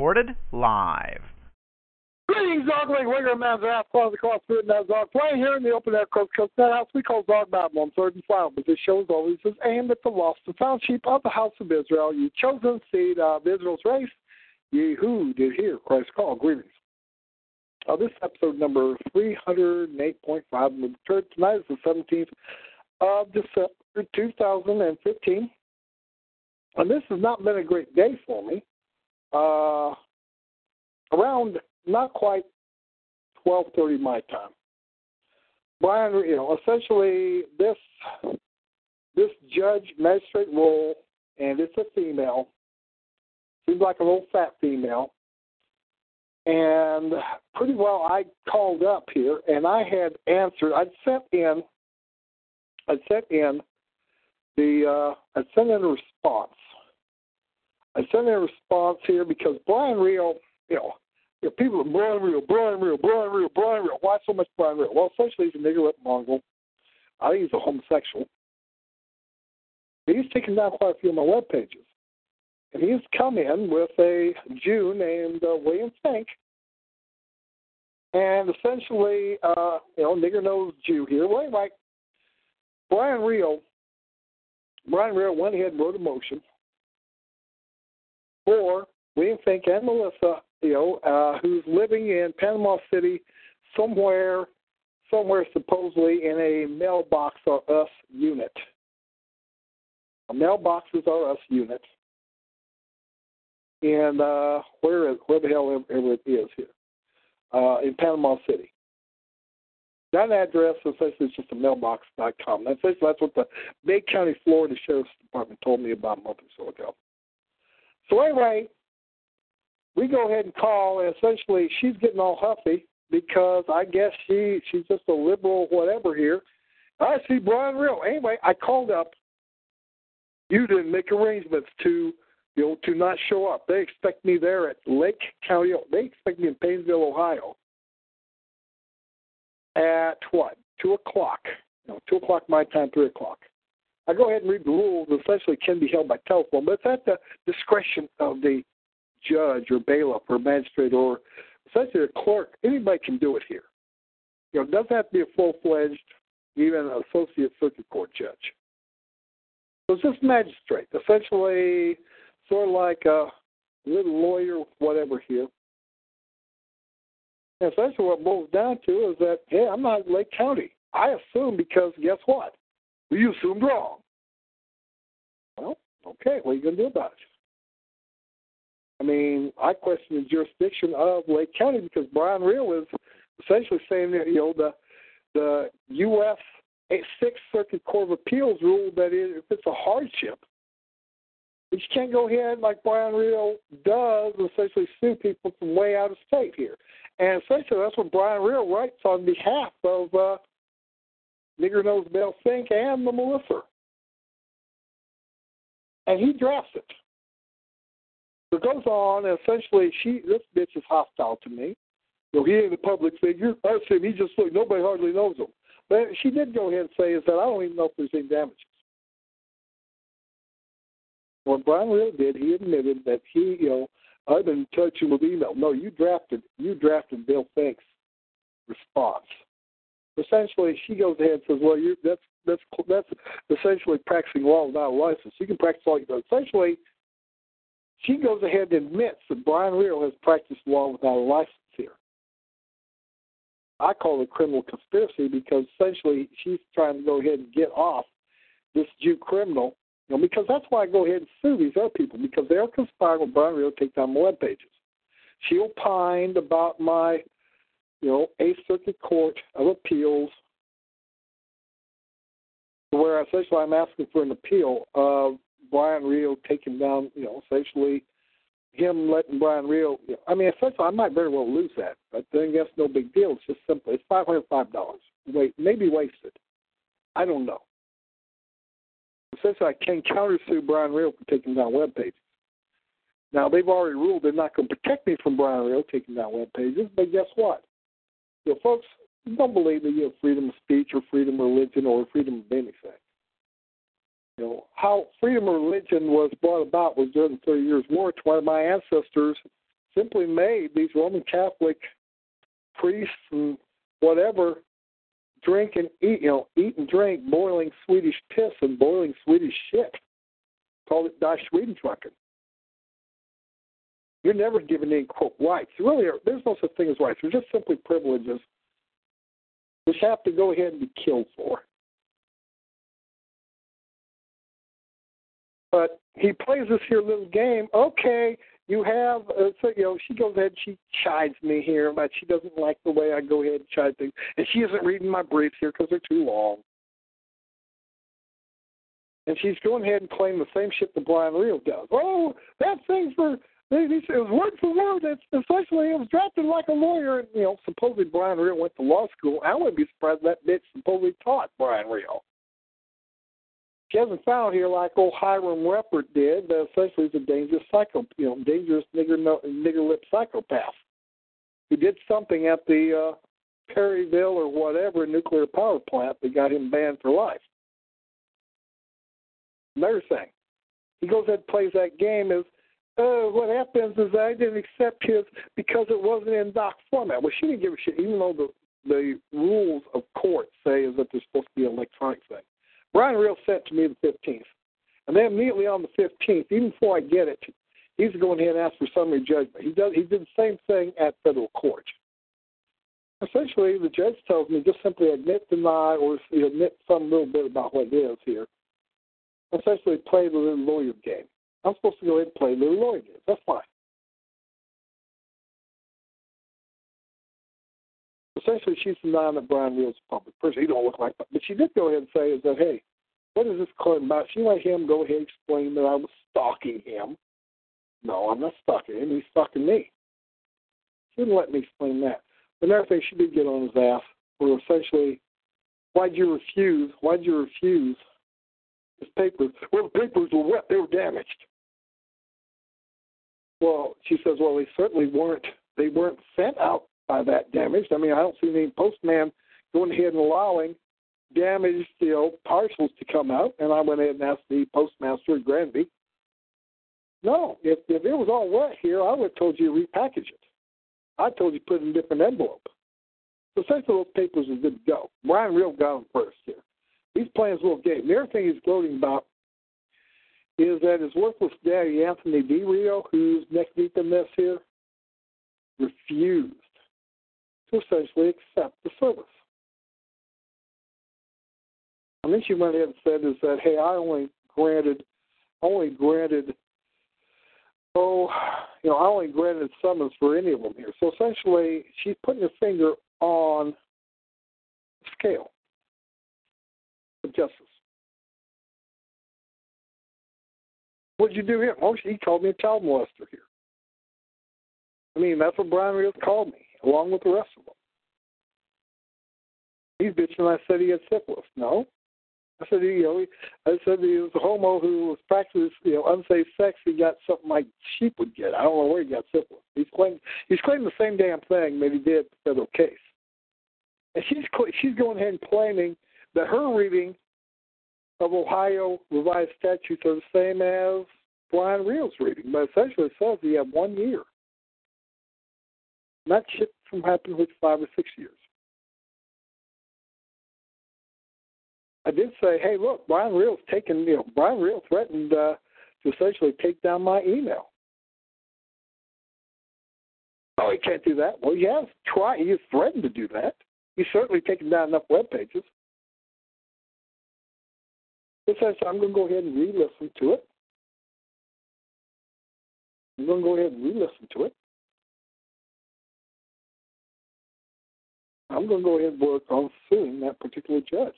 Recorded live. Greetings, Dog League Winger Man's Ass, Claws across food and dog playing here in the open air coast coast that house we call Dog Babylon, on third and final, but this show is always is aimed at the lost and found sheep of the house of Israel, you chosen seed of Israel's race, ye who did hear Christ call. Greetings. Uh, this episode number 308.5 of the church. Tonight is the 17th of December 2015. And this has not been a great day for me. Uh, around not quite 12:30 my time. Brian, you know, essentially this this judge magistrate role, and it's a female. Seems like a little fat female. And pretty well, I called up here, and I had answered. I'd sent in, I'd sent in the, uh, I'd sent in a response. I sent in a response here because Brian Reel, you know, you know, people are Brian Reel, Brian Reel, Brian Reel, Brian Reel. Why so much Brian Reel? Well, essentially, he's a nigger lip Mongol. I think he's a homosexual. He's taken down quite a few of my web pages. And he's come in with a Jew named uh, William Finck. And essentially, uh, you know, nigger nose Jew here. Well, anyway, Brian Reel, Brian Reel went ahead and wrote a motion for William Finck and Melissa you know, uh, who's living in Panama City somewhere, somewhere supposedly in a mailbox or us unit. A mailbox is our us unit. And uh, where is where the hell it is here, uh, in Panama City. That address essentially is just a mailbox.com. That's that's what the Bay County, Florida Sheriff's Department told me about a month or so ago. So anyway, we go ahead and call, and essentially she's getting all huffy because I guess she she's just a liberal whatever here. I see Brian Reel. Anyway, I called up. You didn't make arrangements to you know to not show up. They expect me there at Lake County. They expect me in Painesville, Ohio. At what? Two o'clock. No, two o'clock my time, three o'clock. I go ahead and read the rules. Essentially, can be held by telephone, but it's at the discretion of the judge or bailiff or magistrate or essentially a clerk. Anybody can do it here. You know, it doesn't have to be a full fledged, even associate circuit court judge. So it's just magistrate, essentially sort of like a little lawyer, whatever here. And essentially what it boils down to is that, hey, I'm not Lake County. I assume because guess what? You assumed wrong. Well, okay, what are you going to do about it? I mean, I question the jurisdiction of Lake County because Brian Reel is essentially saying that you know the the U.S. Sixth Circuit Court of Appeals ruled that if it's a hardship, you can't go ahead like Brian Reel does and essentially sue people from way out of state here. And essentially, that's what Brian Reel writes on behalf of uh, Nigger Nose Bell Finck and the Melissa. And he drafts it. It goes on, and essentially, she this bitch is hostile to me. So he ain't a public figure. I said he just look. Nobody hardly knows him. But she did go ahead and say is that I don't even know if there's any damages. What Brian Reel did, he admitted that he, you know, I've been touching with email. No, you drafted, you drafted Bill Finck's response. Essentially, she goes ahead and says, "Well, you're that's that's that's essentially practicing law without a license. You can practice law, but essentially, she goes ahead and admits that Brian Reel has practiced law without a license here. I call it a criminal conspiracy because essentially she's trying to go ahead and get off this Jew criminal. You know, because that's why I go ahead and sue these other people because they're conspiring with Brian Reel to take down my web pages. She opined about my, you know, Eighth Circuit Court of Appeals where essentially I'm asking for an appeal of Brian Rio taking down, you know, essentially him letting Brian Rio. You know, I mean, essentially, I might very well lose that, but then that's no big deal. It's just simple. It's five hundred five dollars. Wait, maybe wasted. I don't know. Essentially, I can countersue Brian Rio for taking down web pages. Now they've already ruled they're not going to protect me from Brian Rio taking down web pages, but guess what? You know, folks don't believe that you have freedom of speech or freedom of religion or freedom of anything. You know, how freedom of religion was brought about was during the Thirty Years' War, to where my ancestors simply made these Roman Catholic priests and whatever drink and eat, you know, eat and drink boiling Swedish piss and boiling Swedish shit. Called it Die Schwedentrucken. You're never given any quote rights. Really, are, there's no such thing as rights. They're just simply privileges which have to go ahead and be killed for. But he plays this here little game. Okay, you have, uh, so, you know, she goes ahead, she chides me here, but she doesn't like the way I go ahead and chide things. And she isn't reading my briefs here because they're too long. And she's going ahead and playing the same shit that Brian Rio does. Oh, that thing's for they, they, it was word for word. It's essentially it was drafted like a lawyer. And, you know, supposedly Brian Rio went to law school. I wouldn't be surprised that bitch supposedly taught Brian Rio. She hasn't found here like old Hiram Repert did. That essentially is a dangerous psycho, you know, dangerous nigger nigger lip psychopath who did something at the uh, Perryville or whatever nuclear power plant that got him banned for life. Another thing, he goes ahead and plays that game is uh, what happens is I didn't accept his because it wasn't in doc format. Well, she didn't give a shit, even though the the rules of court say is that there's supposed to be an electronic thing. Brian Rio sent to me the 15th, and then immediately on the 15th, even before I get it, he's going ahead and ask for summary judgment. He does. He did the same thing at federal court. Essentially, the judge tells me just simply admit, deny, or admit some little bit about what it is here. Essentially, play the little lawyer game. I'm supposed to go ahead and play Lou Lloyd. That's fine. Essentially, she's denying that Brian Rio's a public person. He don't look like that. But she did go ahead and say is that, hey, what is this claim about? She let him go ahead and explain that I was stalking him. No, I'm not stalking him. He's stalking me. She didn't let me explain that. But another thing, she did get on his ass for essentially, why'd you refuse? Why'd you refuse his papers? Well, the papers were wet. They were. Well, she says, well, they certainly weren't. They weren't sent out by that damaged. I mean, I don't see any postman going ahead and allowing damaged, you know, parcels to come out. And I went ahead and asked the postmaster at Granby. No, if if it was all wet here, I would have told you to repackage it. I told you to put it in a different envelope. So essentially, those papers are good to go. Brian Reel got them first here. He's playing his little game. The other thing he's gloating about is that his worthless daddy, Anthony D. Who's next deep in this here, refused to essentially accept the service. And then she went ahead and said is that, hey, I only granted only granted oh you know, I only granted summons for any of them here. So essentially she's putting her finger on the scale of justice. What'd you do here? Oh, he called me a child molester here. I mean, that's what Brian Rios called me, along with the rest of them. He's bitching. I said he had syphilis. No, I said you know, I said he was a homo who was practicing you know unsafe sex. He got something like sheep would get. I don't know where he got syphilis. He's claiming he's claiming the same damn thing that he did the federal case, and she's she's going ahead and claiming that her reading of Ohio revised statutes are the same as Brian Rio's reading, but essentially it says you have one year. And that shit from happened with five or six years. I did say, hey, look, Brian Rio's taken, you know, Brian Rio threatened uh, to essentially take down my email. Oh, he can't do that. Well, he has tried. He has threatened to do that. He's certainly taken down enough web pages. I'm going to go ahead and re-listen to it. I'm going to go ahead and re-listen to it. I'm going to go ahead and work on suing that particular judge.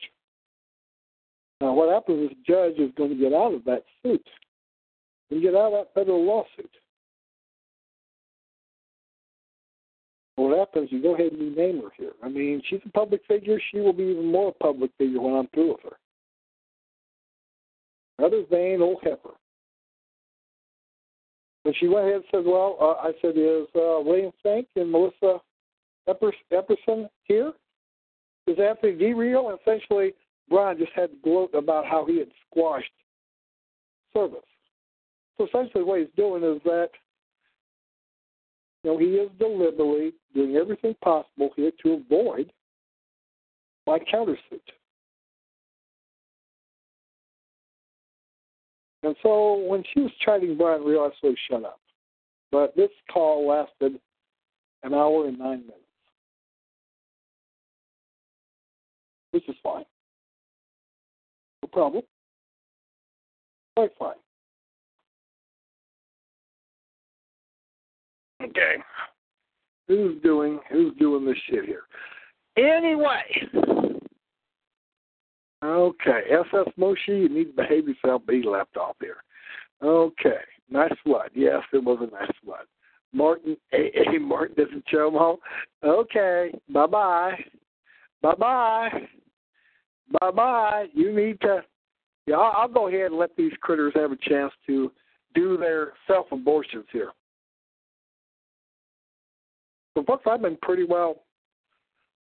Now, what happens is the judge is going to get out of that suit and get out of that federal lawsuit. what happens, you go ahead and rename her here. I mean, she's a public figure. She will be even more a public figure when I'm through with her. Another vain old heifer. And she went ahead and said, Well, uh, I said, Is uh, William Finck and Melissa Epperson here? Is Anthony D real? And essentially, Brian just had to gloat about how he had squashed service. So essentially, what he's doing is that you know he is deliberately doing everything possible here to avoid my countersuit. And so when she was chiding Brian Reel, I said, shut up. But this call lasted an hour and nine minutes, which is fine. No problem. Quite fine. Okay. Who's doing who's doing this shit here? Anyway. Okay, SS Moshi, you need to behave yourself, be left off here. Okay, nice flood. Yes, it was a nice flood. Martin, A. A. Martin doesn't show home. Okay, bye bye. Bye bye. Bye bye. You need to, yeah, I'll, I'll go ahead and let these critters have a chance to do their self abortions here. So, folks, I've been pretty well,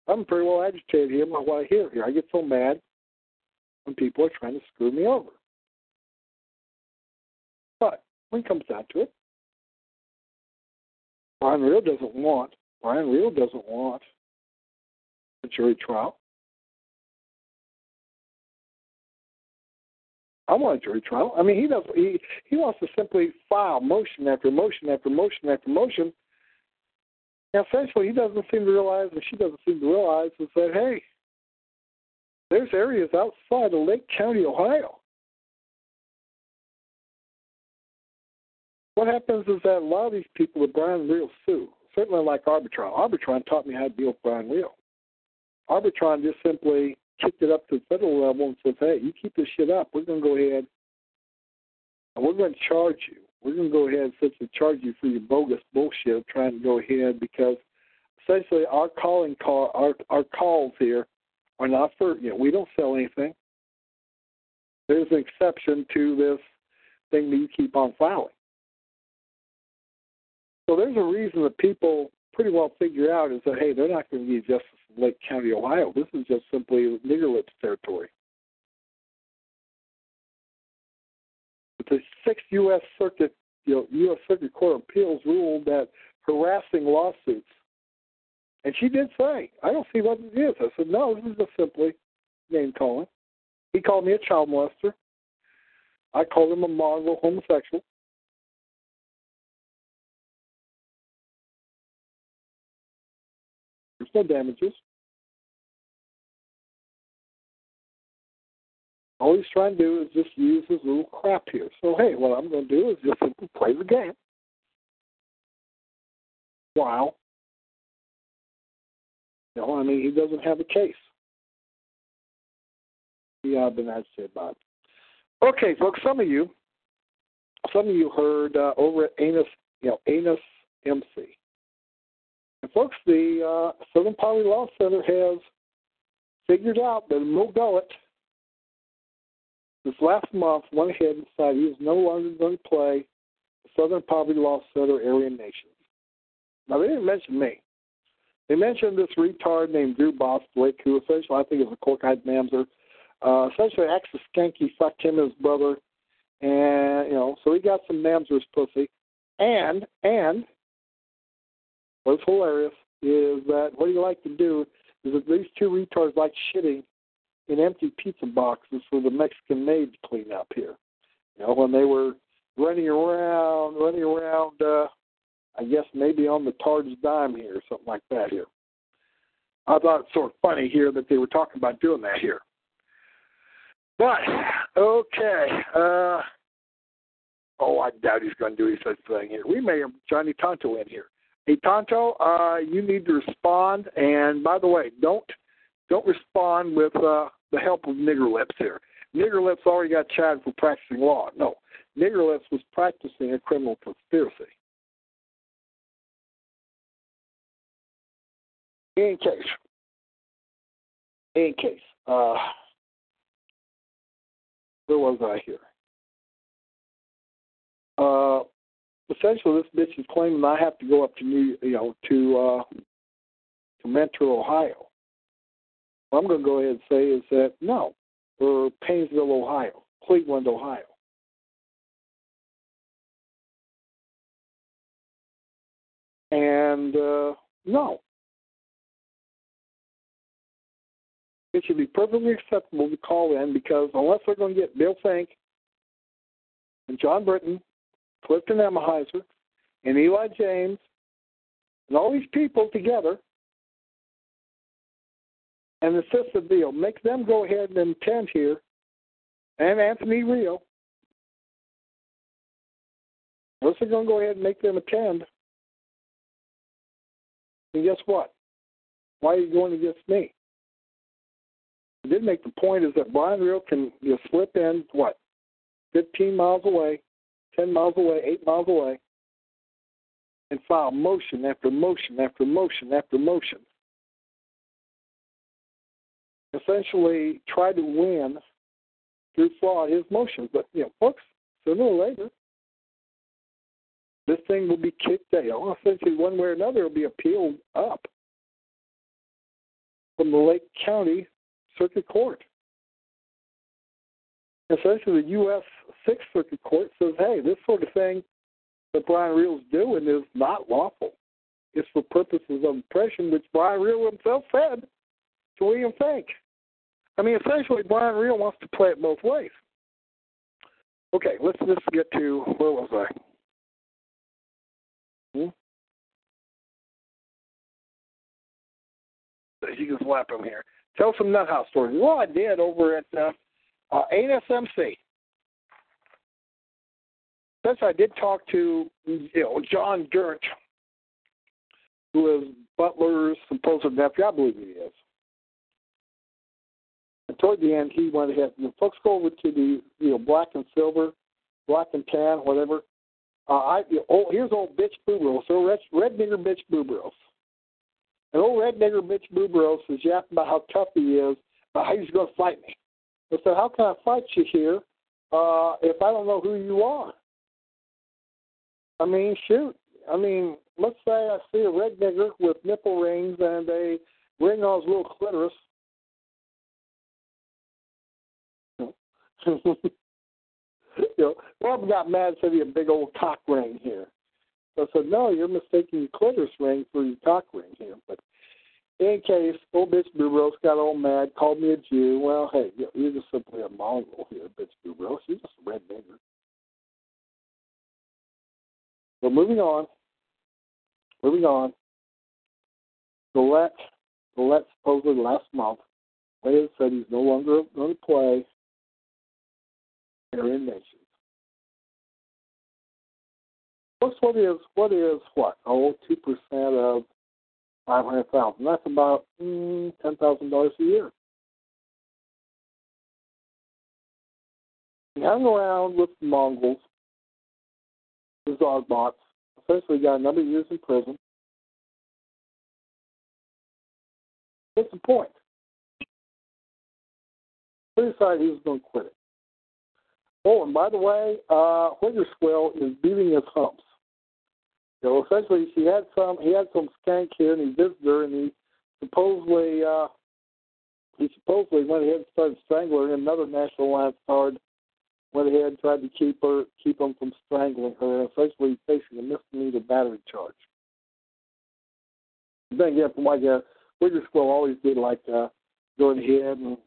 I'm pretty well agitated here what I hear here. I get so mad when people are trying to screw me over. But when it comes down to it, Brian Reel doesn't want Brian Reel doesn't want a jury trial. I want a jury trial. I mean, he does. He he wants to simply file motion after motion after motion after motion. And essentially, he doesn't seem to realize, and she doesn't seem to realize, is that hey, there's areas outside of Lake County, Ohio. What happens is that a lot of these people that Brian Reel sue, certainly like Arbitron. Arbitron taught me how to deal with Brian Reel. Arbitron just simply kicked it up to the federal level and says, hey, you keep this shit up, we're going to go ahead and we're going to charge you. We're going to go ahead and essentially charge you for your bogus bullshit trying to go ahead because essentially our calling call, our, our calls here are not for, you know, we don't sell anything. There's an exception to this thing that you keep on filing. So there's a reason that people pretty well figure out is that, hey, they're not going to be justice in Lake County, Ohio. This is just simply nigger lips territory. But the Sixth U.S. Circuit, you know, U.S. Circuit Court of Appeals ruled that harassing lawsuits and she did say, I don't see what it is. I said, no, this is just simply name calling. He called me a child molester. I called him a mongrel homosexual. There's no damages. All he's trying to do is just use his little crap here. So, hey, what I'm going to do is just simply play the game. Wow. No, I mean he doesn't have a case. Yeah, been asked about it. Okay, folks, some of you, some of you heard uh, over at Anus, you know, Anus MC. And folks, the uh, Southern Poverty Law Center has figured out that Mo Gullet this last month went ahead and decided he is no longer going to play the Southern Poverty Law Center Aryan Nations. Now they didn't mention me. They mentioned this retard named Drew Bostwick, who essentially I think is a cork-eyed mamzer. Uh, essentially acts as skanky, fucked him and his brother, and you know, so he got some mamzer's pussy. And and what's hilarious is that what you like to do is that these two retards like shitting in empty pizza boxes for the Mexican maid to clean up here. You know, when they were running around, running around uh, I guess maybe on the Tard's dime here or something like that here. I thought it's sort of funny here that they were talking about doing that here. But okay, uh, oh, I doubt he's going to do any such thing here. We may have Johnny Tonto in here. Hey Tonto, uh, you need to respond. And by the way, don't don't respond with uh, the help of nigger lips here. Nigger Lips already got charged for practicing law. No, Nigger Lips was practicing a criminal conspiracy. In case, in case, uh, where was I here? Uh, essentially, this bitch is claiming I have to go up to New, you know, to uh, to Mentor, Ohio. What I'm going to go ahead and say is that no, we're Painesville, Ohio, Cleveland, Ohio. And uh, no, it should be perfectly acceptable to call in because unless they're going to get Bill Finck and John Britton, Clifton Emahiser, and Eli James, and all these people together and assist the deal. Make them go ahead and attend here, and Anthony Rio. Unless they're going to go ahead and make them attend. And guess what? Why are you going against me? I did make the point is that Brian Reel can you slip in, what, 15 miles away, 10 miles away, 8 miles away, and file motion after motion after motion after motion essentially try to win through fraud his motions. But you know, folks, sooner or later, this thing will be kicked down. Essentially, one way or another, it'll be appealed up from the Lake County Circuit Court. Essentially, the U.S. Sixth Circuit Court says, "Hey, this sort of thing that Brian Reel's doing is not lawful. It's for purposes of oppression, which Brian Reel himself said to William Finck. I mean, essentially, Brian Reel wants to play it both ways. Okay, let's just get to where was I? Hmm? You can slap him here. Tell some nut house stories. Well, I did over at uh, uh, ASMC. Since I did talk to you know John Gert, who is Butler's supposed nephew, I believe he is. And toward the end, he went ahead. The folks go over to the you know black and silver, black and tan, whatever. Uh, I oh here's old bitch Booberos, so red, red nigger bitch Booberos. And old red nigger bitch Booberos is yapping about how tough he is, about how he's going to fight me. I said, how can I fight you here uh, if I don't know who you are? I mean, shoot. I mean, let's say I see a red nigger with nipple rings and a ring on his little clitoris you know, Bob got mad and said he had a big old cock ring here. I said, no, you're mistaking your clitoris ring for your cock ring here. But in case, old bitch Bubros got all mad, called me a Jew. Well, hey, you're just simply a mongrel here, bitch Bubros. You're just a red nigger. So moving on, moving on. Gillette, Gillette supposedly last month, Wade said he's no longer going to play Aryan nations. What's what is what is what? Oh, two percent of five hundred thousand. That's about mm, ten thousand dollars a year. He hung around with the Mongols, the Zarbots, essentially got a number of years in prison. What's the point? He decided he was going to quit it. Oh, and by the way, uh, Wiggersquill is beating his humps. So essentially, she had some. He had some skank here, and he visited her, and he supposedly uh, he supposedly went ahead and started strangling her. Another National Alliance guard went ahead and tried to keep her keep him from strangling her, and essentially facing a misdemeanor battery charge. Then again, from I guess, Wiggersquill always did like uh, going ahead and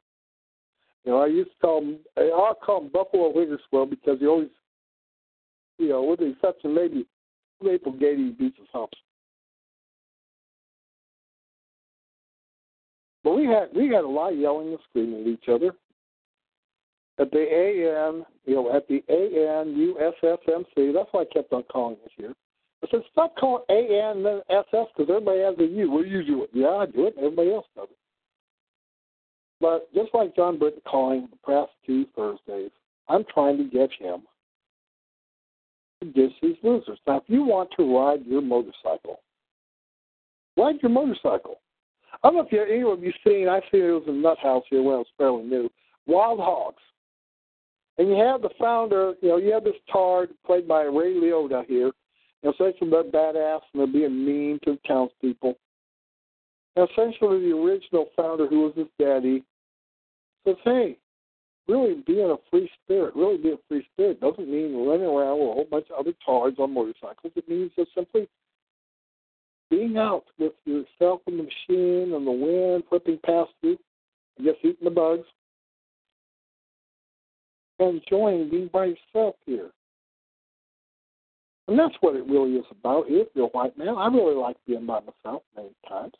you know, I used to call him, I call him Buffalo Wiggersquill because he always, you know, with the exception maybe Gate, he beats his humps. But we had we had a lot of yelling and screaming at each other. At the AN, you know, at the ANUSSMC, that's why I kept on calling it here. I said, stop calling AN then SS because everybody has a U. Well, you do it. Yeah, I do it. Everybody else does it. But just like John Britt calling the press two Thursdays, I'm trying to get him dish these losers. Now, if you want to ride your motorcycle, ride your motorcycle. I don't know if you, anyone of you seen, I seen it was in Nut House here when it was fairly new, Wild Hogs. And you have the founder, you know, you have this tard played by Ray Liotta here. You essentially they're badass and they're being mean to the townspeople. And essentially the original founder, who was his daddy, says, hey, really being a free spirit, really being a free spirit doesn't mean running around with a whole bunch of other tards on motorcycles. It means just simply being out with yourself in the machine and the wind flipping past you, I guess eating the bugs, enjoying being by yourself here. And that's what it really is about here, Bill White Man. I really like being by myself many times.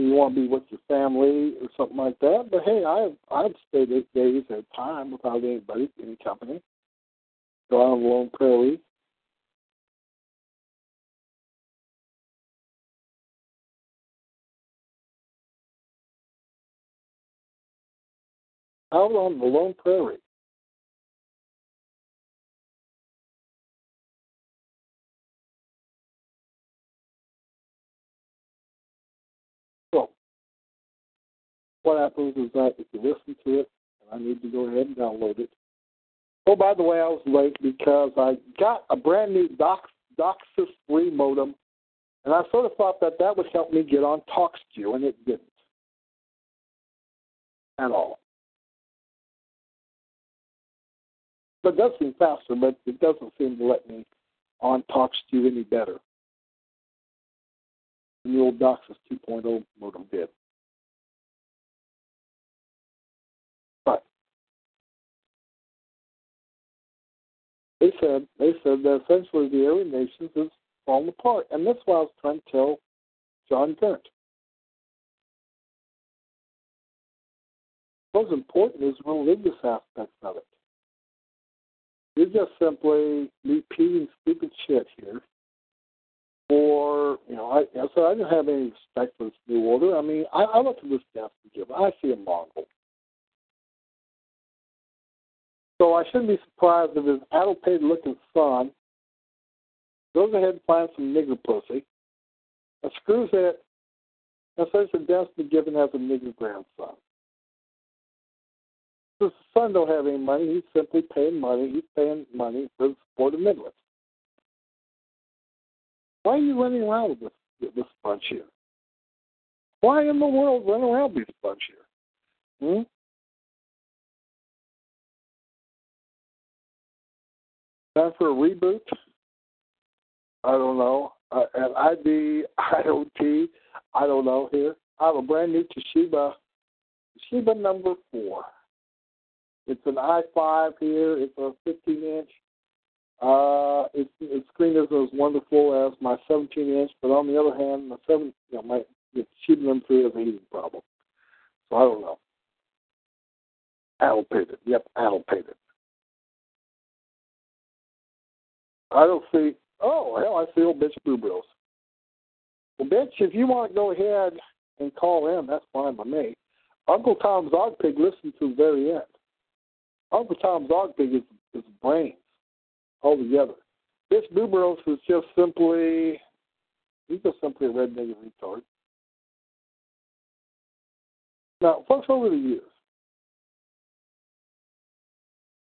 You want to be with your family or something like that. But hey, I've I've stayed eight days at a time without anybody, any company. Go out on the lone prairie. Out on the lone prairie. What happens is that if you listen to it, and I need to go ahead and download it. Oh, by the way, I was late because I got a brand new Dox, DOCSIS 3 modem, and I sort of thought that that would help me get on TalkShoe, and it didn't at all. But it does seem faster, but it doesn't seem to let me on TalkShoe any better than the old DOCSIS 2.0 modem did. They said they said that essentially the Aryan nations is falling apart, and that's what I was trying to tell John Gurnt. What's important is religious aspects of it. You're just simply repeating stupid shit here. Or, you know, I, I said I didn't have any respect for this new order. I mean, I, I look at this death giver. I see a Mongol. So I shouldn't be surprised if his addle-pated looking son goes ahead and finds some nigger pussy and screws it and says the destiny given as a nigger grandson. The son don't have any money, he's simply paying money. He's paying money for the support of Midlands. Why are you running around with this, this bunch here? Why in the world run around with this bunch here? Hmm? Time for a reboot? I don't know. Uh, an ID, IoT, I don't know here. I have a brand new Toshiba, Toshiba number four. It's an i5 here. It's a 15 inch. Uh, its, its screen isn't as wonderful as my 17 inch, but on the other hand, my seven, you know, my the Toshiba number three has a heating problem. So I don't know. Allopated. Yep, allopated. I don't see. Oh hell, I see old bitch Boo. Well, bitch, if you want to go ahead and call in, that's fine by me. Uncle Tom's Dog Pig listened to the very end. Uncle Tom's Dog Pig is, is brains altogether. This Boo Bros is just simply, he's just simply a red nigger retard. Now, folks, over the years,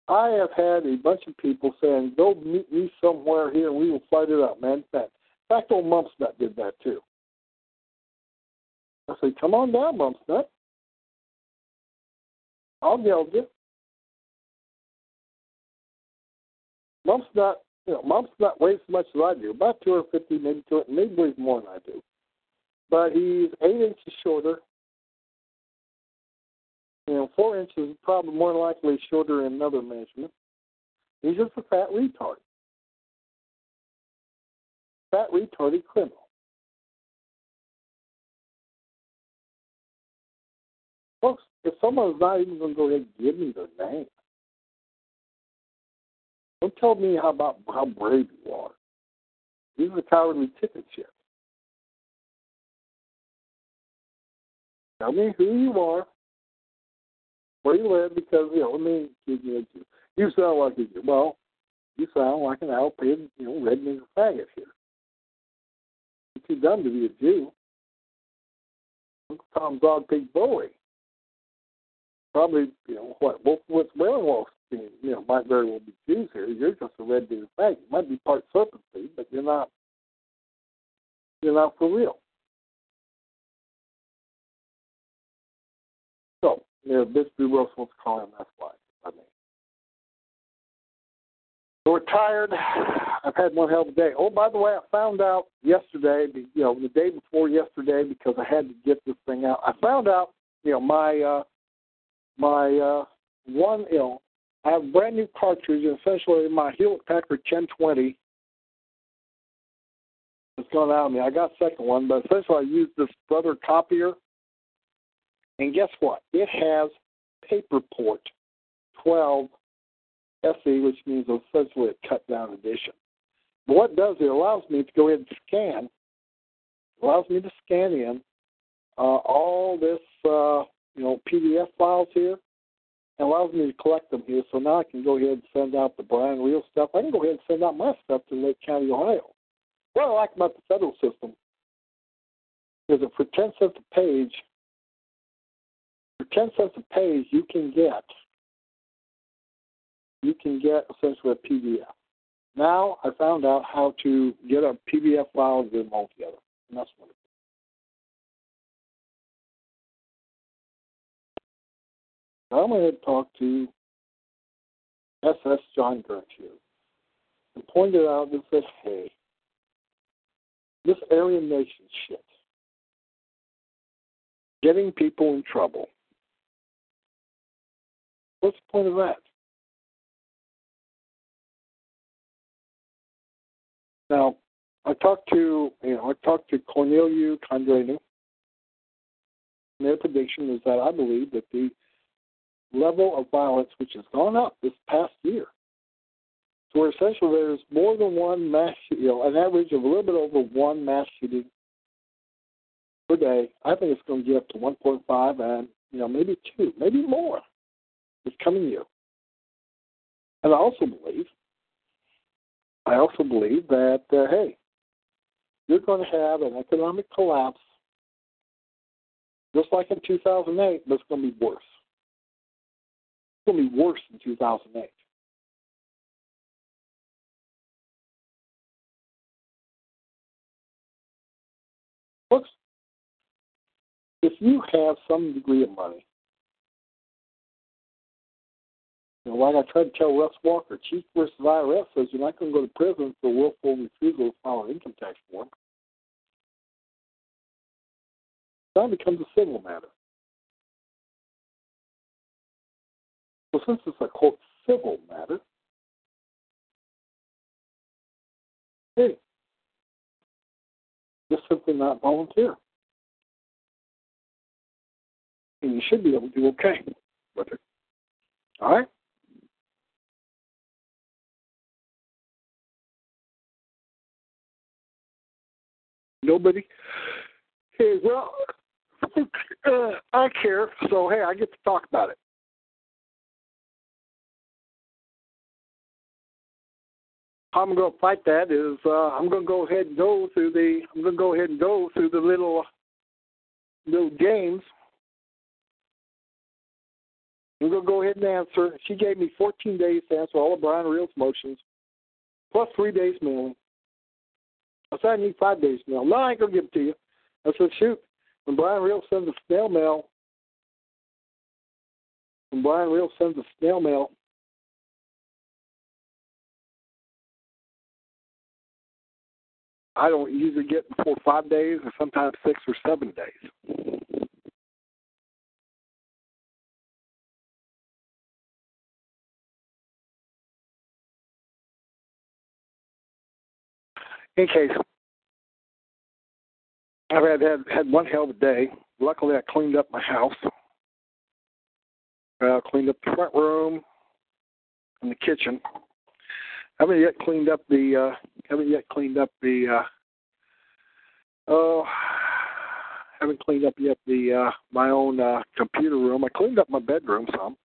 I have had a bunch of people saying, "Go meet me somewhere here, we will fight it out, man." In fact, old Mumpsnut did that too. I say, "Come on down, Mumpsnut. I'll geld you." Mumpsnut, you know, Mumpsnut weighs as much as I do, about 250, maybe two, maybe weighs more than I do. But he's eight inches shorter, you know, four inches is probably more likely shorter in another measurement. He's just a fat retard. Fat retarded criminal. Folks, if someone's not even going to go ahead and give me their name, don't tell me how about how brave you are. These are cowardly tickets yet. Tell me who you are, where you live, because you know, let me give you. You sound like a well, you sound like an outpaid, you know, red faggot here. You're too dumb to be a Jew. Tom Dog Pig Bowie. Probably, you know, what both what's Wellingwolf you know, might very well be Jews here. You're just a red nigger faggot. Might be part serpent seed, but you're not you're not for real. Know, Bisbee call him, that's why. I mean. So we're tired. I've had one hell of a day. Oh, by the way, I found out yesterday, you know, the day before yesterday, because I had to get this thing out. I found out, you know, my uh, my uh, one, you know, I have a brand new cartridge, essentially my Hewlett Packard 1020 it's gone out of me. I got a second one, but essentially I used this Brother copier, and guess what? It has paper port 12 SE, which means essentially a cut down edition. But what it does, it allows me to go ahead and scan, allows me to scan in uh, all this, uh, you know, PDF files here, and allows me to collect them here. So now I can go ahead and send out the Brian Reel stuff. I can go ahead and send out my stuff to Lake County, Ohio. What I like about the federal system is that for 10 cents a page, for 10 cents a page, you can get you can get essentially a PDF. Now I found out how to get a PDF file and them all together. And that's. Now I'm going to talk to SS John Gertz here and pointed out and said, hey, this Aryan nation shit. Getting people in trouble. What's the point of that? Now, I talked to you know I talked to Corneliu Codreanu. Their prediction is that I believe that the level of violence, which has gone up this past year, so essentially there's more than one mass, you know, an average of a little bit over one mass shooting per day. I think it's going to get up to 1.5 and, you know, maybe two, maybe more coming year. And I also believe, I also believe that, uh, hey, you're going to have an economic collapse just like in 2008, but it's going to be worse. It's going to be worse in 2008. Folks, if you have some degree of money, you know, like I tried to tell Russ Walker, Chief versus IRS says you're not going to go to prison for willful refusal to file an income tax form. That becomes a civil matter. So since it's a quote civil matter, hey, just simply not volunteer. And you should be able to do okay with it. All right? Nobody. Hey, well, uh, I care, so hey, I get to talk about it. how I'm going to fight that is uh, I'm going to go ahead and go through the I'm going to go ahead and go through the little little games. I'm going to go ahead and answer. She gave me 14 days to answer all of Brian Reel's motions, plus three days mailing. I said I need five days mail. No, I ain't to give it to you. I said, shoot, when Brian Reel sends a snail mail, when Brian Reel sends a snail mail I don't usually get before five days or sometimes six or seven days. In case, I've had, had had one hell of a day. Luckily, I cleaned up my house. Uh, cleaned up the front room and the kitchen haven't yet cleaned up the uh haven't yet cleaned up the uh oh haven't cleaned up yet the uh, my own uh, computer room. I cleaned up my bedroom some.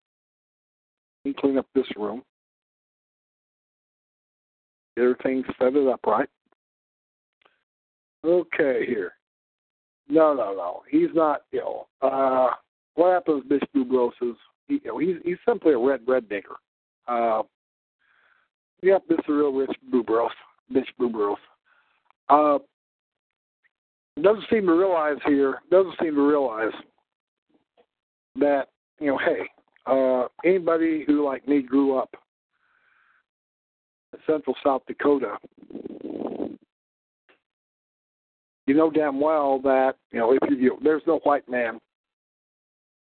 To clean up this room. Get everything set it up right. Okay, here. No, no, no. He's not. Know, uh, what happens, Bishop Bubros is he, you know, he's he's simply a red red nigger. Uh, yep, this is a real rich Bubros, Bishop Bubros. Uh, doesn't seem to realize here. Doesn't seem to realize that you know, hey, uh, anybody who like me grew up in central South Dakota you know damn well that you know if you, you there's no white man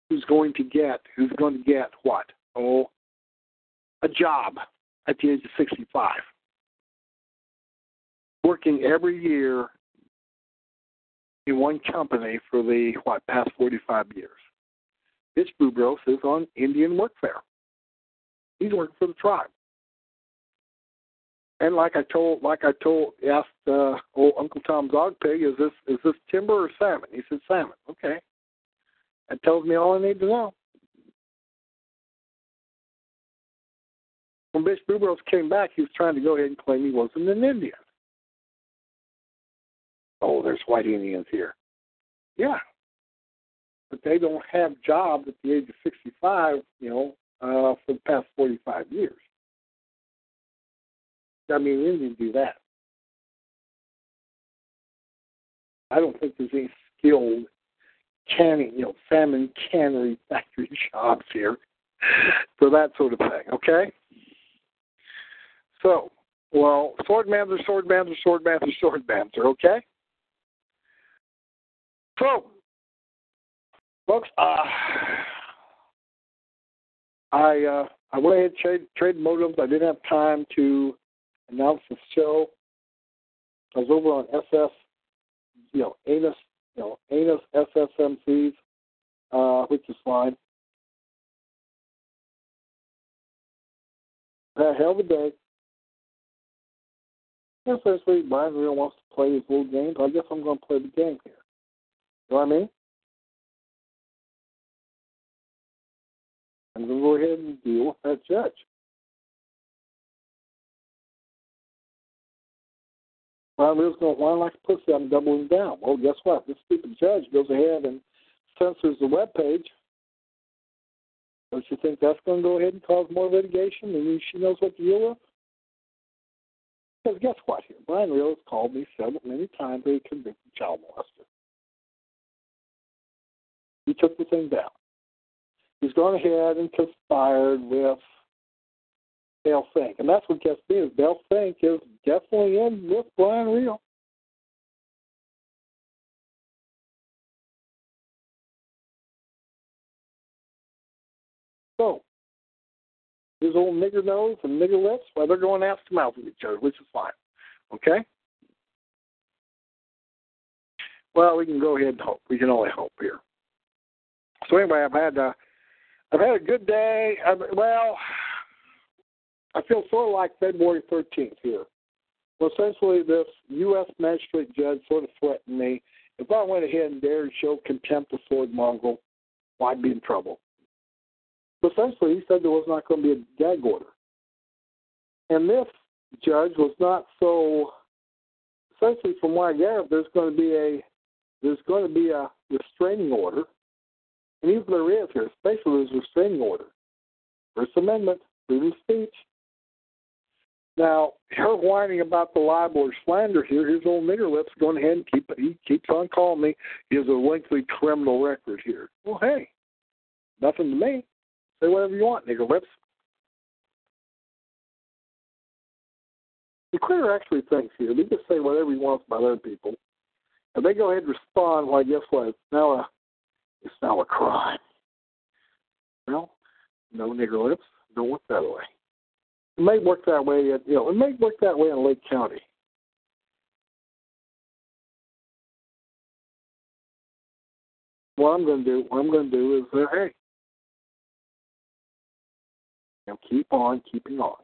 who's going to get who's going to get what? Oh a job at the age of 65 working every year in one company for the what past 45 years. Mitch Bubros is on Indian workfare he's working for the tribe. And like I told, like I told, asked uh, old Uncle Tom Dogpig, is this is this timber or salmon? He said salmon. Okay, that tells me all I need to know. When Bishop Bubros came back, he was trying to go ahead and claim he wasn't an Indian. Oh, there's white Indians here. Yeah, but they don't have jobs at the age of 65. You know, uh, for the past 45 years. I mean, Indians do that. I don't think there's any skilled canning, you know, salmon cannery factory jobs here for that sort of thing. Okay. So, well, swordmans are swordmans are swordmans are swordmans are okay. So, folks, uh, I uh, I went ahead and trade trade modems. I didn't have time to announce the show. I was over on SS, you know, Anus, you know, Anus SSMCs, uh, which is fine. Had a hell of a day. Essentially, Brian Reel wants to play his little game, so I guess I'm going to play the game here. You know what I mean? I'm going to go ahead and deal with that judge. Well, I'm going to whine like a pussy. I'm doubling down. Well, guess what? This stupid judge goes ahead and censors the web page. Don't you think that's going to go ahead and cause more litigation and she knows what to deal with? Because guess what? Here, Brian Reel called me several many times that he convicted child molester. He took the thing down. He's gone ahead and conspired with Dale Fink. And that's what gets me is Dale Fink is definitely in with Brian Reel. So, his old nigger nose and nigger lips, well, they're going ass to mouth with each other, which is fine. Okay? Well, we can go ahead and hope. We can only hope here. So anyway, I've had uh, I've had a good day. I've, well, I feel sort of like February 13th here. Well, essentially, this U.S. magistrate judge sort of threatened me. If I went ahead and dared show contempt of sword mongrel, well, I'd be in trouble. But essentially, he said there was not going to be a gag order. And this judge was not so. Essentially, from what I there's going to be a there's going to be a restraining order, and even there is here, especially there's a restraining order. First Amendment, freedom of speech. Now, her whining about the libel or slander here, his old nigger lips going ahead and keep he keeps on calling me. He has a lengthy criminal record here. Well, hey, nothing to me. Say whatever you want, nigger lips. The critter actually thinks here. He can say whatever he wants about other people, and they go ahead and respond. Well, guess what? It's now a it's now a crime. Well, no nigger lips. Don't work that way. It may work that way. At, you know, it may work that way in Lake County. What I'm going to do, what I'm going to do is, uh, hey, you know, keep on keeping on.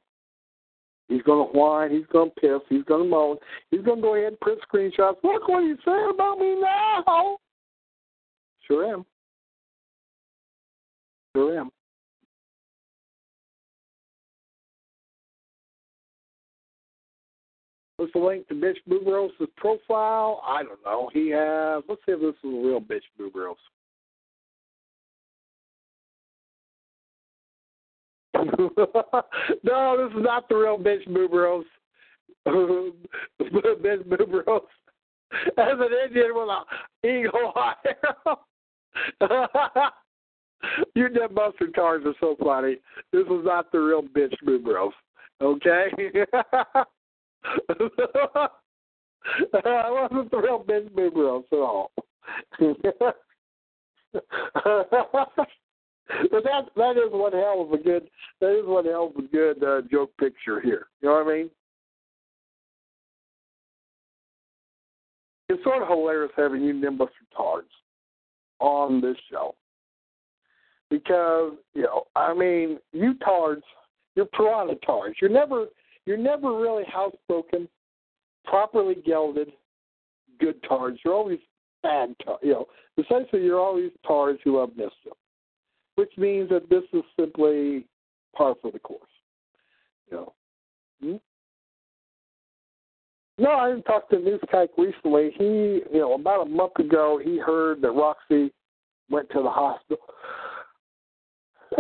He's going to whine. He's going to piss. He's going to moan. He's going to go ahead and print screenshots. Look what he's saying about me now. Sure am. Sure am. What's the link to Bitch Booberos' profile? I don't know. He has. Let's see if this is a real Bitch Booberos. no, this is not the real Bitch Booberos. bitch Booberos. As an Indian with an eagle eye. you dead mustard cars are so funny. This is not the real Bitch Booberos. Okay? I wasn't the real Bitch Booberos at all. but that that is one hell of a good that is one hell of a good uh, joke picture here. You know what I mean? It's sort of hilarious having you nimbus retards on this show because you know I mean you tards you're piranha tards. You're never you're never really housebroken, properly gelded, good tards. You're always bad tards. You know, essentially you're always tards who have mischief which means that this is simply par for the course. You know. Hmm? No, I talked to Newskike recently. He, you know, about a month ago, he heard that Roxy went to the hospital.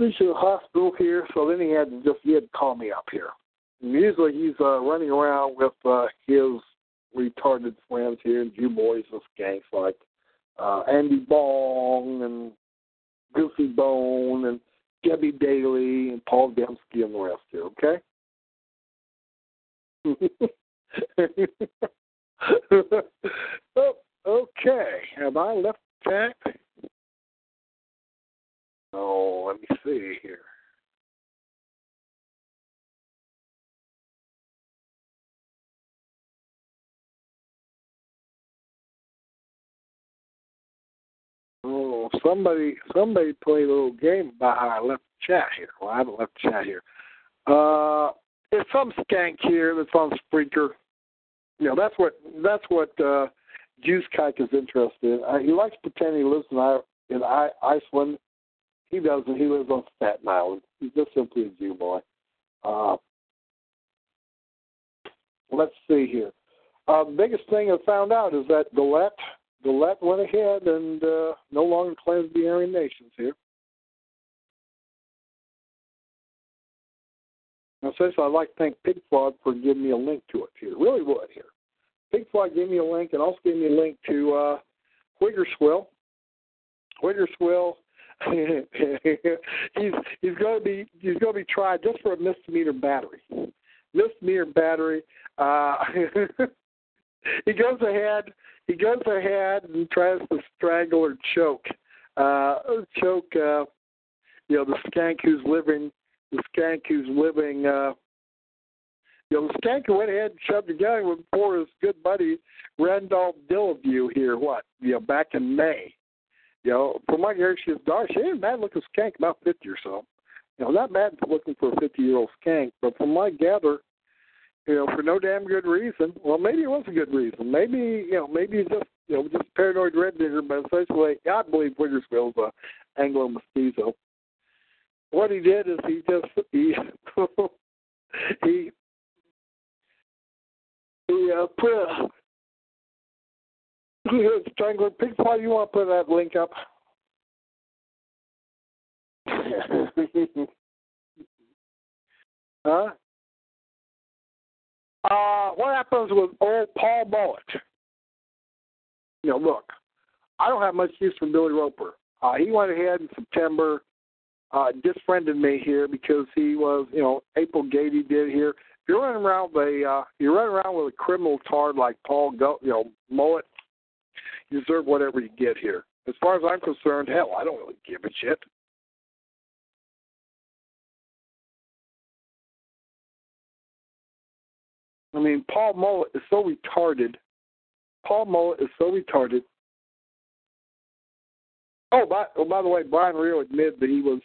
He's to the hospital here, so then he had to just he had to call me up here. And usually he's uh, running around with uh, his retarded friends here, Jew boys and gangs like uh, Andy Bong and Goofy Bone and Debbie Daly and Paul Dembski and the rest here, okay? oh, okay. Have I left chat? Oh, let me see here. Oh, somebody somebody played a little game about how I left the chat here. Well, I haven't left the chat here. Uh, there's some skank here that's on Spreaker. You know, that's what that's what uh, Juice Kike is interested in. Uh, he likes to pretend he lives in I, in I, Iceland. He doesn't. He lives on Staten Island. He's just simply a Jew boy. Uh, let's see here. Uh, biggest thing I found out is that Gulett Gulett went ahead and uh, no longer claims the Aryan nations here. Now, since I'd like to thank Pigflog for giving me a link to it here. Really would here. Pigflog gave me a link and also gave me a link to uh. Wiggerswill, he's he's going to be he's going to be tried just for a misdemeanor battery. Misdemeanor battery. Uh, he goes ahead he goes ahead and tries to strangle or choke, uh, choke, uh, you know, the skank who's living, the skank who's living, uh, you know, the skank who went ahead and shoved a gun poor his good buddy Randolph Dillaview here, what, you know, back in May. You know, from my hear, she's dark. She ain't bad looking skank, about 50 or so. You know, not bad looking for a 50 year old skank, but from my gather, you know, for no damn good reason. Well, maybe it was a good reason. Maybe, you know, maybe he's just, you know, just paranoid red digger, but essentially, I believe Wiggersville's a Anglo mestizo. What he did is he just, he, he, he uh, put a, strangler. Pig, why do you want to put that link up? huh? Uh, what happens with old Paul Mullet? You know, look, I don't have much use for Billy Roper. Uh, he went ahead in September, uh, disfriended me here because he was, you know, April Gaede did here. If you're running around with a, uh, you're running around with a criminal tard like Paul, Go, you know, Mullet, you deserve whatever you get here. As far as I'm concerned, hell, I don't really give a shit. I mean, Paul Mullet is so retarded. Paul Mullet is so retarded. Oh, by, oh, by the way, Brian Reel admitted that he was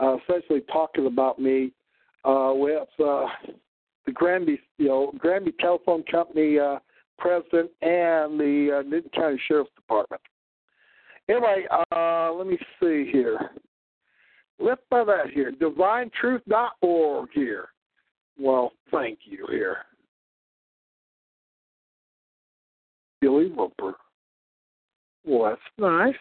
uh, essentially talking about me uh, with uh, the Granby, you know, Granby Telephone Company uh, president and the uh, Newton County Sheriff's Department. Anyway, uh, let me see here. Let's by that here. DivineTruth.org here. Well, thank you here. Billy Roper. Well, that's nice.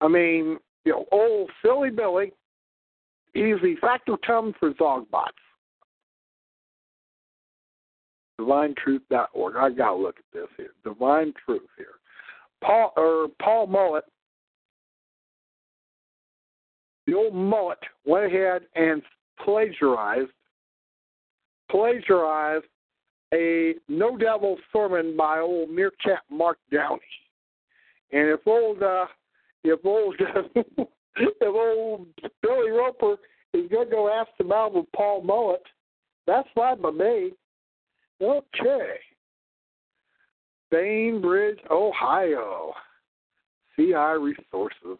I mean, you know, old silly Billy, he's the facto term for Zogbots. DivineTruth.org. I gotta look at this here. Divine Truth here. Paul or Paul Mullet, the old mullet went ahead and plagiarized plagiarized a no devil sermon by old meerkat Mark Downey. And if old uh, if old if old Billy Roper is gonna go ask him out with Paul Mullet, that's fine by me. Okay. Bainbridge, Ohio. CI Resources.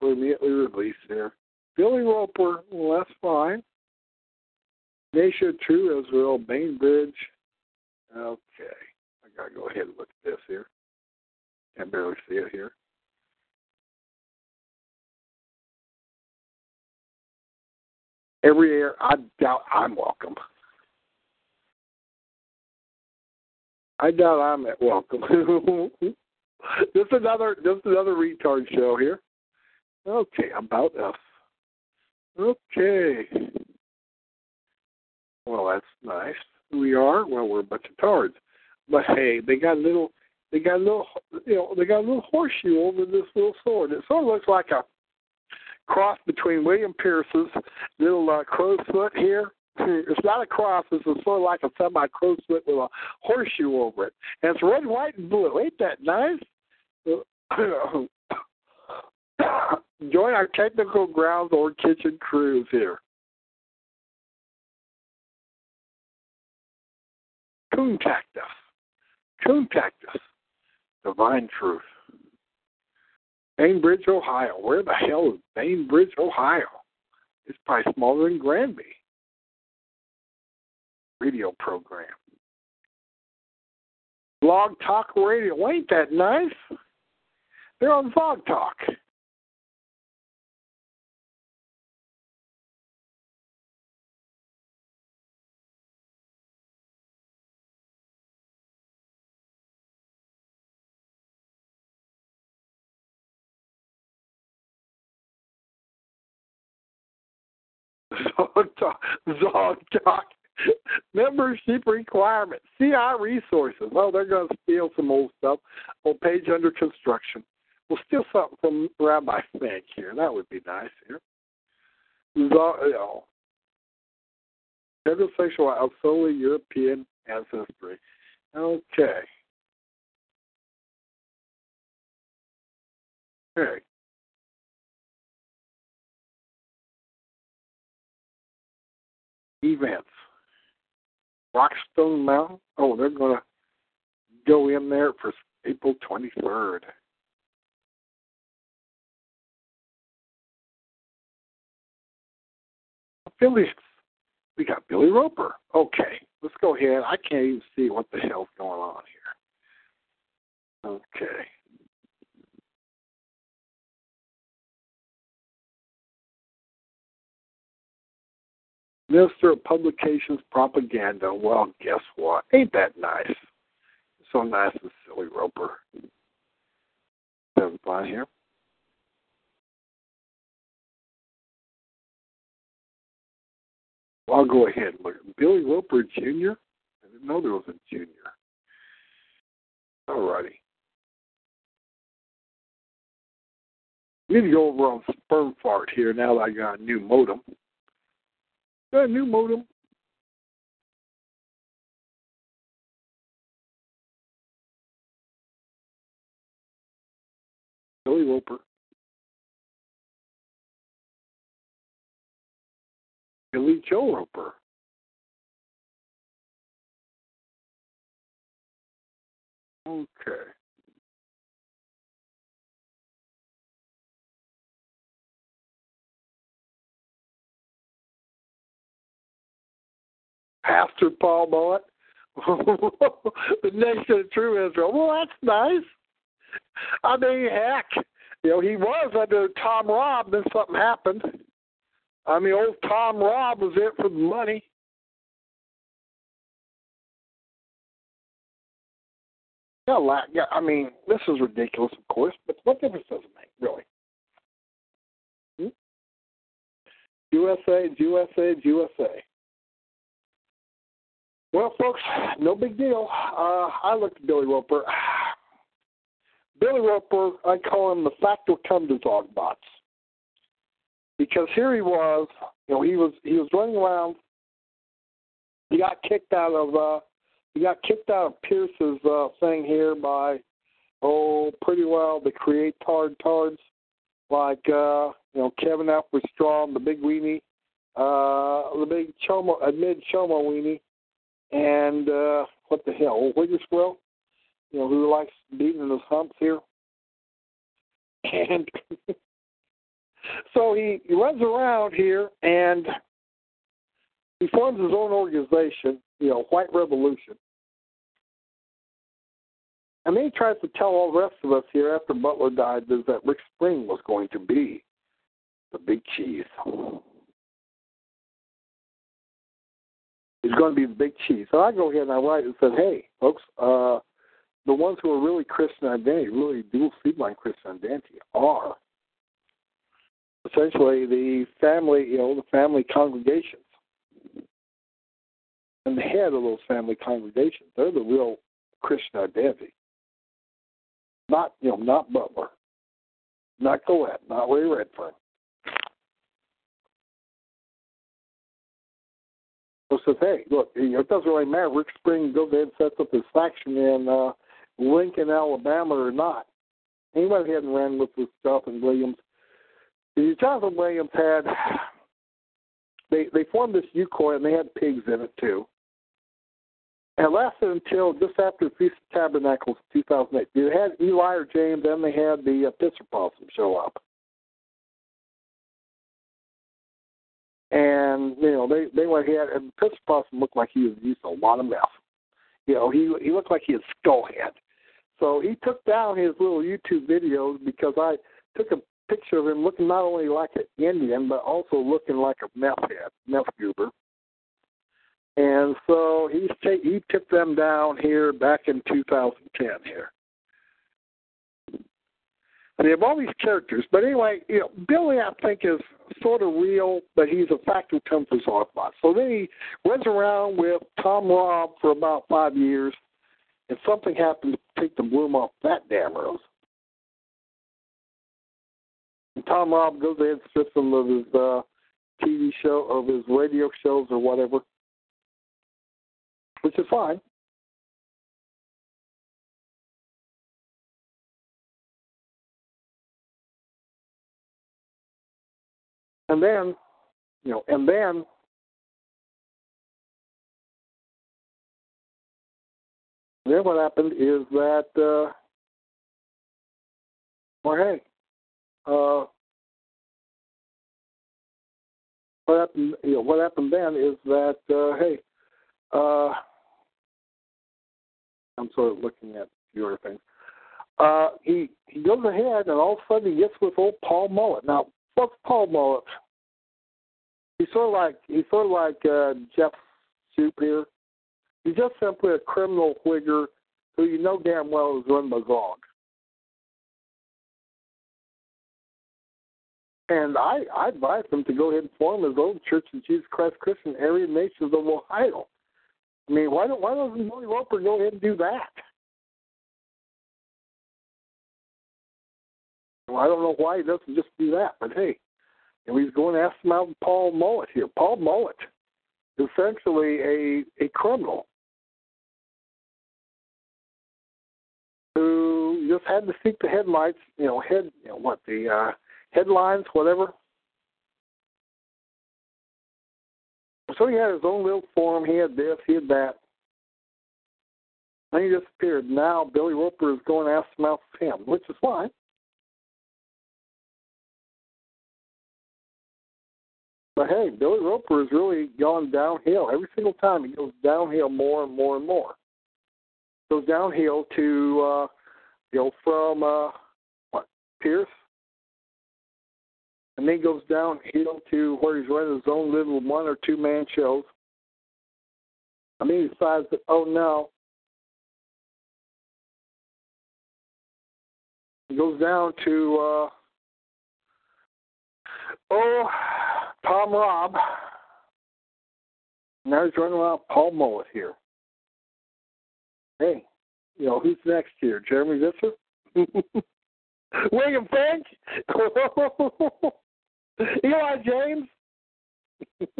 Will immediately released there. Billy Roper, well, that's fine. Nation True Israel, Bainbridge. Okay. I gotta go ahead and look at this here. Can't barely see it here. Every year, I doubt I'm welcome. I doubt I'm at welcome. this is another is another retard show here. Okay, about us. Okay. Well, that's nice. We are well. We're a bunch of tards, but hey, they got a little. They got a little. You know, they got a little horseshoe over this little sword. It sort of looks like a cross between William Pierce's little uh, crow's foot here it's not a cross. It's a sort of like a semi crow's foot with a horseshoe over it, and it's red, white, and blue. Ain't that nice? Join our technical grounds or kitchen crews here. Contact us. Contact us. Divine Truth. Bainbridge, Ohio. Where the hell is Bainbridge, Ohio? It's probably smaller than Granby radio program. Blog Talk Radio. Ain't that nice? They're on Blog Talk. Zog Talk. Zog. Membership requirements. CI resources. Oh, they're going to steal some old stuff. Well, page under construction. We'll steal something from Rabbi Finck here. That would be nice here. You know, heterosexual oh. of solely European ancestry. Okay. Okay. Events. Rockstone Mountain. Oh, they're going to go in there for April 23rd. Billy, we got Billy Roper. Okay, let's go ahead. I can't even see what the hell's going on here. Okay. Minister of Publications Propaganda. Well, guess what? Ain't that nice? So nice and silly Roper. Seven fine here. Well, I'll go ahead look. Billy Roper Jr. I didn't know there was a junior. All righty. Need to go over on sperm fart here now that I got a new modem. Got a new modem. Billy Roper. Billy Joe Roper. Okay. Pastor Paul Mullet, the nation of true Israel. Well, that's nice. I mean, heck, you know, he was under Tom Robb, then something happened. I mean, old Tom Robb was it for the money. Yeah, yeah. I mean, this is ridiculous, of course, but what difference does it make, really? Hmm? USA, USA, USA. Well, folks, no big deal. Uh, I looked at Billy Roper. Billy Roper, I call him the factor come to dog bots. Because here he was, you know, he was he was running around. He got kicked out of uh he got kicked out of Pierce's uh thing here by oh pretty well the create tard tards like uh you know Kevin Alfred Strong, the big weenie, uh the big chomo uh, mid chomo weenie and uh what the hell, old Wiggerswell? you know, who likes beating his humps here. And so he, he runs around here and he forms his own organization, you know, White Revolution. And then he tries to tell all the rest of us here after Butler died that Rick Spring was going to be the big cheese. He's going to be the big cheese. So I go ahead and I write and said, hey, folks, uh, the ones who are really Christian identity, really dual seedline Christian identity, are essentially the family, you know, the family congregations. And the head of those family congregations, they're the real Christian identity. Not, you know, not Butler, not Collette, not Ray Redfeairn. So says, hey, look, you know, it doesn't really matter. Rick Spring goes ahead and sets up his faction in uh, Lincoln, Alabama, or not. He went ahead and ran with, with Jonathan Williams. The Jonathan Williams had they they formed this UCOI and they had pigs in it too. And it lasted until just after Feast of Tabernacles 2008. They had Eli or James, and they had the uh, Pisser Possum show up. And you know they they went ahead and Pisser Possum looked like he was using a lot of meth. You know he he looked like he had skullhead. So he took down his little YouTube videos because I took a picture of him looking not only like an Indian but also looking like a meth head, meth goober. And so he's take, he took them down here back in 2010 here. And they have all these characters, but anyway, you know, Billy I think is sort of real, but he's a factor comes as Autobot. So then he runs around with Tom Robb for about five years and something happened to take the bloom off that damn rose. And Tom Robb goes ahead and strips him of his uh, TV show, of his radio shows or whatever, which is fine. And then, you know, and then then what happened is that, uh, well, hey, uh, what happened? You know, what happened then is that, uh, hey, uh, I'm sort of looking at other things. Uh, he he goes ahead and all of a sudden he gets with old Paul Mullet. Now, what's Paul Mullet? He's sort of like he's sort of like uh, Jeff Soup here. He's just simply a criminal whigger who you know damn well is run by Zog. And I, I advise him to go ahead and form his own Church of Jesus Christ Christian Aryan Nations of Ohio. I mean, why don't why doesn't Billy Roper go ahead and do that? Well, I don't know why he doesn't just do that, but hey, and he's going to ask him out Paul Mullet here. Paul Mullet, essentially a a criminal who just had to seek the headlights, you know, head, you know, what the uh, headlines, whatever. So he had his own little forum. He had this, he had that. Then he disappeared. Now Billy Roper is going to ask him out for him, which is fine. But hey, Billy Roper has really gone downhill. Every single time he goes downhill more and more and more. Goes downhill to uh know, from uh what, Pierce? And then goes downhill to where he's running his own little one or two man shows. I mean he decides that oh no. He goes down to uh oh Tom Robb. Now he's running around Paul Mullet here. Hey, you know, who's next here? Jeremy Visser? William Finck? Eli James?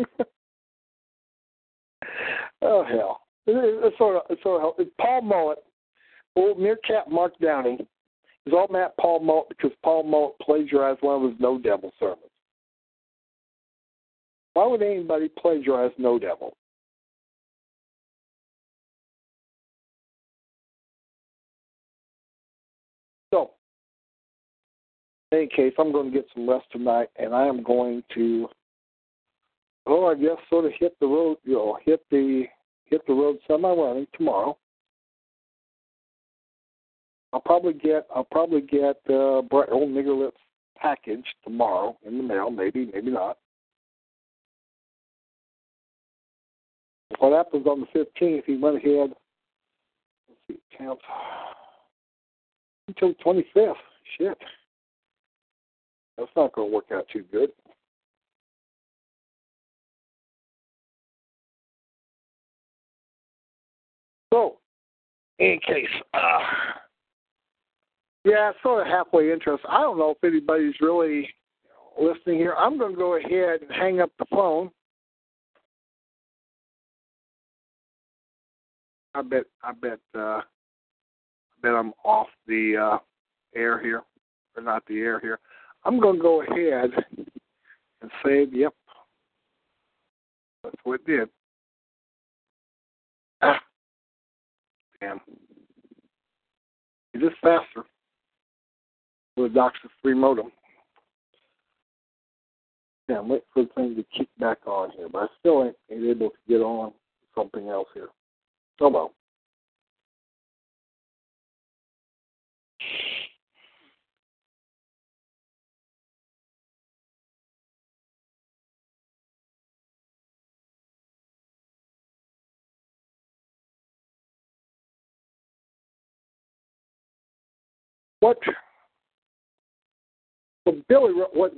oh hell. It's sort of it's sort of it's Paul Mullet, old meerkat Mark Downey. Is all Matt Paul Mullet because Paul Mullet plagiarized one of his No Devil sermons. Why would anybody plagiarize No Devil? So, in any case, I'm going to get some rest tonight, and I am going to, oh, I guess, sort of hit the road, you know, hit the hit the road semi-running tomorrow. I'll probably get I'll probably get uh, old Nigger Lips package tomorrow in the mail, maybe, maybe not. What happens on the 15th, he went ahead, let's see, count, until the 25th. Shit. That's not going to work out too good. So, in case, uh, yeah, sort of halfway interest. I don't know if anybody's really listening here. I'm going to go ahead and hang up the phone. I bet I bet uh I bet I'm off the uh air here. Or not the air here. I'm gonna go ahead and say, yep. That's what it did. Ah damn. It is faster with DOCSIS 3 modem. Yeah, I'm waiting for the thing to kick back on here, but I still ain't able to get on something else here. Oh well. What what Billy what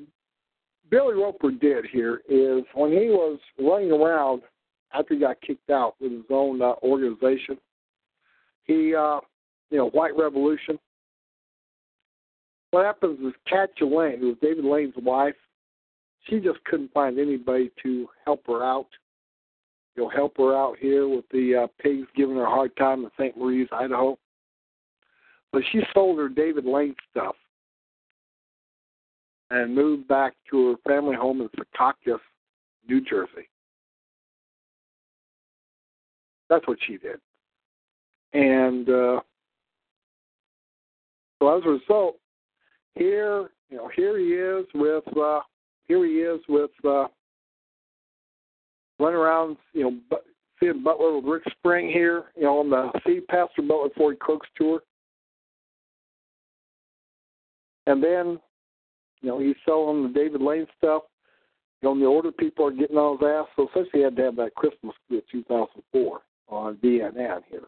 Billy Roper did here is when he was running around after he got kicked out with his own uh, organization. He, uh, you know, White Revolution. What happens is Kat Lane, who was David Lane's wife, she just couldn't find anybody to help her out. You know, help her out here with the uh, pigs giving her a hard time in St. Maries, Idaho. But she sold her David Lane stuff and moved back to her family home in Secaucus, New Jersey. That's what she did. And uh, so as a result, here you know here he is with uh, here he is with uh, running around you know but, seeing Butler with Rick Spring here you know on the See Pastor Butler Ford Cooks tour, and then you know he's selling the David Lane stuff. You know, the older people are getting on his ass, so essentially he had to have that Christmas of 2004 on BNN here.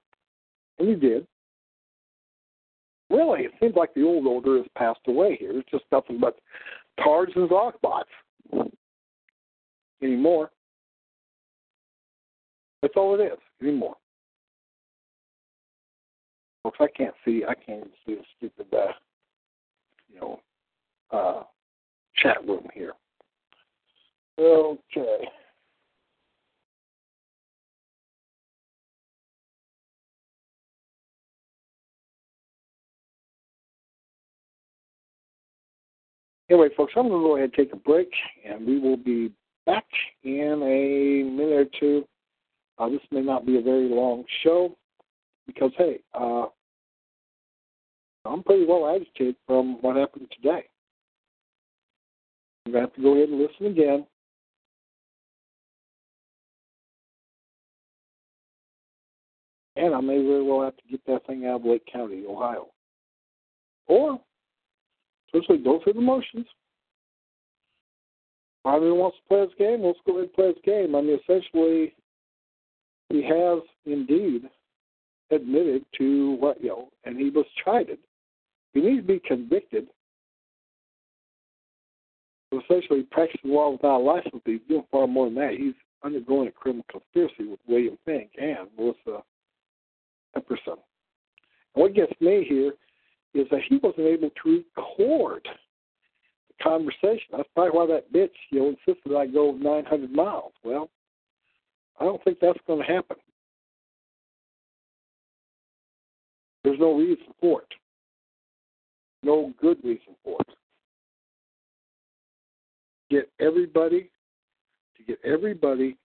And you did. Really, it seems like the old order has passed away here. It's just nothing but Tards and Zogbots anymore. That's all it is anymore. Folks, I can't see. I can't even see the stupid, uh, you know, uh, chat room here. Okay. Anyway, folks, I'm going to go ahead and take a break, and we will be back in a minute or two. Uh, this may not be a very long show because, hey, uh, I'm pretty well agitated from what happened today. I'm going to have to go ahead and listen again. And I may very well have to get that thing out of Lake County, Ohio. Or essentially, go through the motions. If anyone wants to play this game, let's go ahead and play this game. I mean, essentially, he has indeed admitted to what, you know, and he was chided. He needs to be convicted essentially practicing law without a license. He's doing far more than that. He's undergoing a criminal conspiracy with William Finck and Melissa Epperson. And what gets me here is that he wasn't able to record the conversation. That's probably why that bitch, you know, insisted I go 900 miles. Well, I don't think that's going to happen. There's no reason for it. No good reason for it. Get everybody to get everybody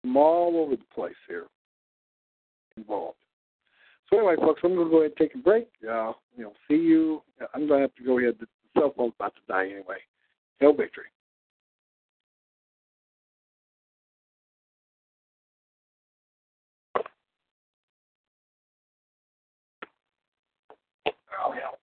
from all over the place here involved. So anyway, folks, I'm going to go ahead and take a break. Uh, you know, see you. I'm going to have to go ahead. The cell phone's about to die anyway. Hail victory. Oh, hell.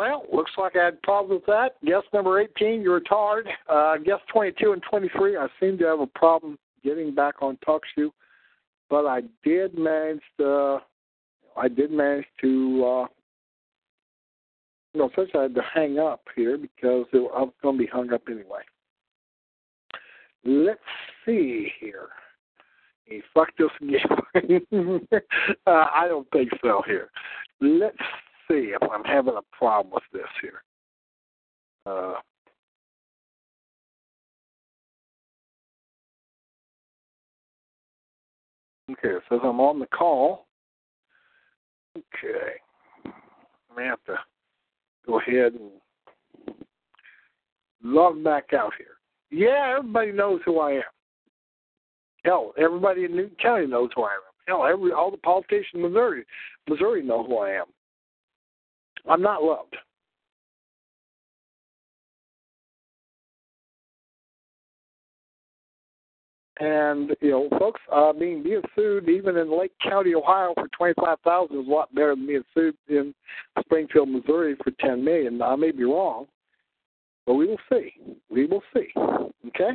Well, looks like I had problems with that. Guest number 18, you're retarded. Uh, guest 22 and 23, I seem to have a problem getting back on TalkShoe, but I did manage to, I did manage to, uh, you know, first I had to hang up here because it, I was going to be hung up anyway. Let's see here. He fucked us again. uh, I don't think so here. Let's see if I'm having a problem with this here. Uh, okay, it says I'm on the call. Okay. I may have to go ahead and log back out here. Yeah, everybody knows who I am. Hell, everybody in Newton County knows who I am. Hell, every all the politicians in Missouri, Missouri know who I am. I'm not loved. And you know, folks, I mean, being sued even in Lake County, Ohio, for twenty-five thousand is a lot better than being sued in Springfield, Missouri, for ten million. I may be wrong, but we will see. We will see. Okay.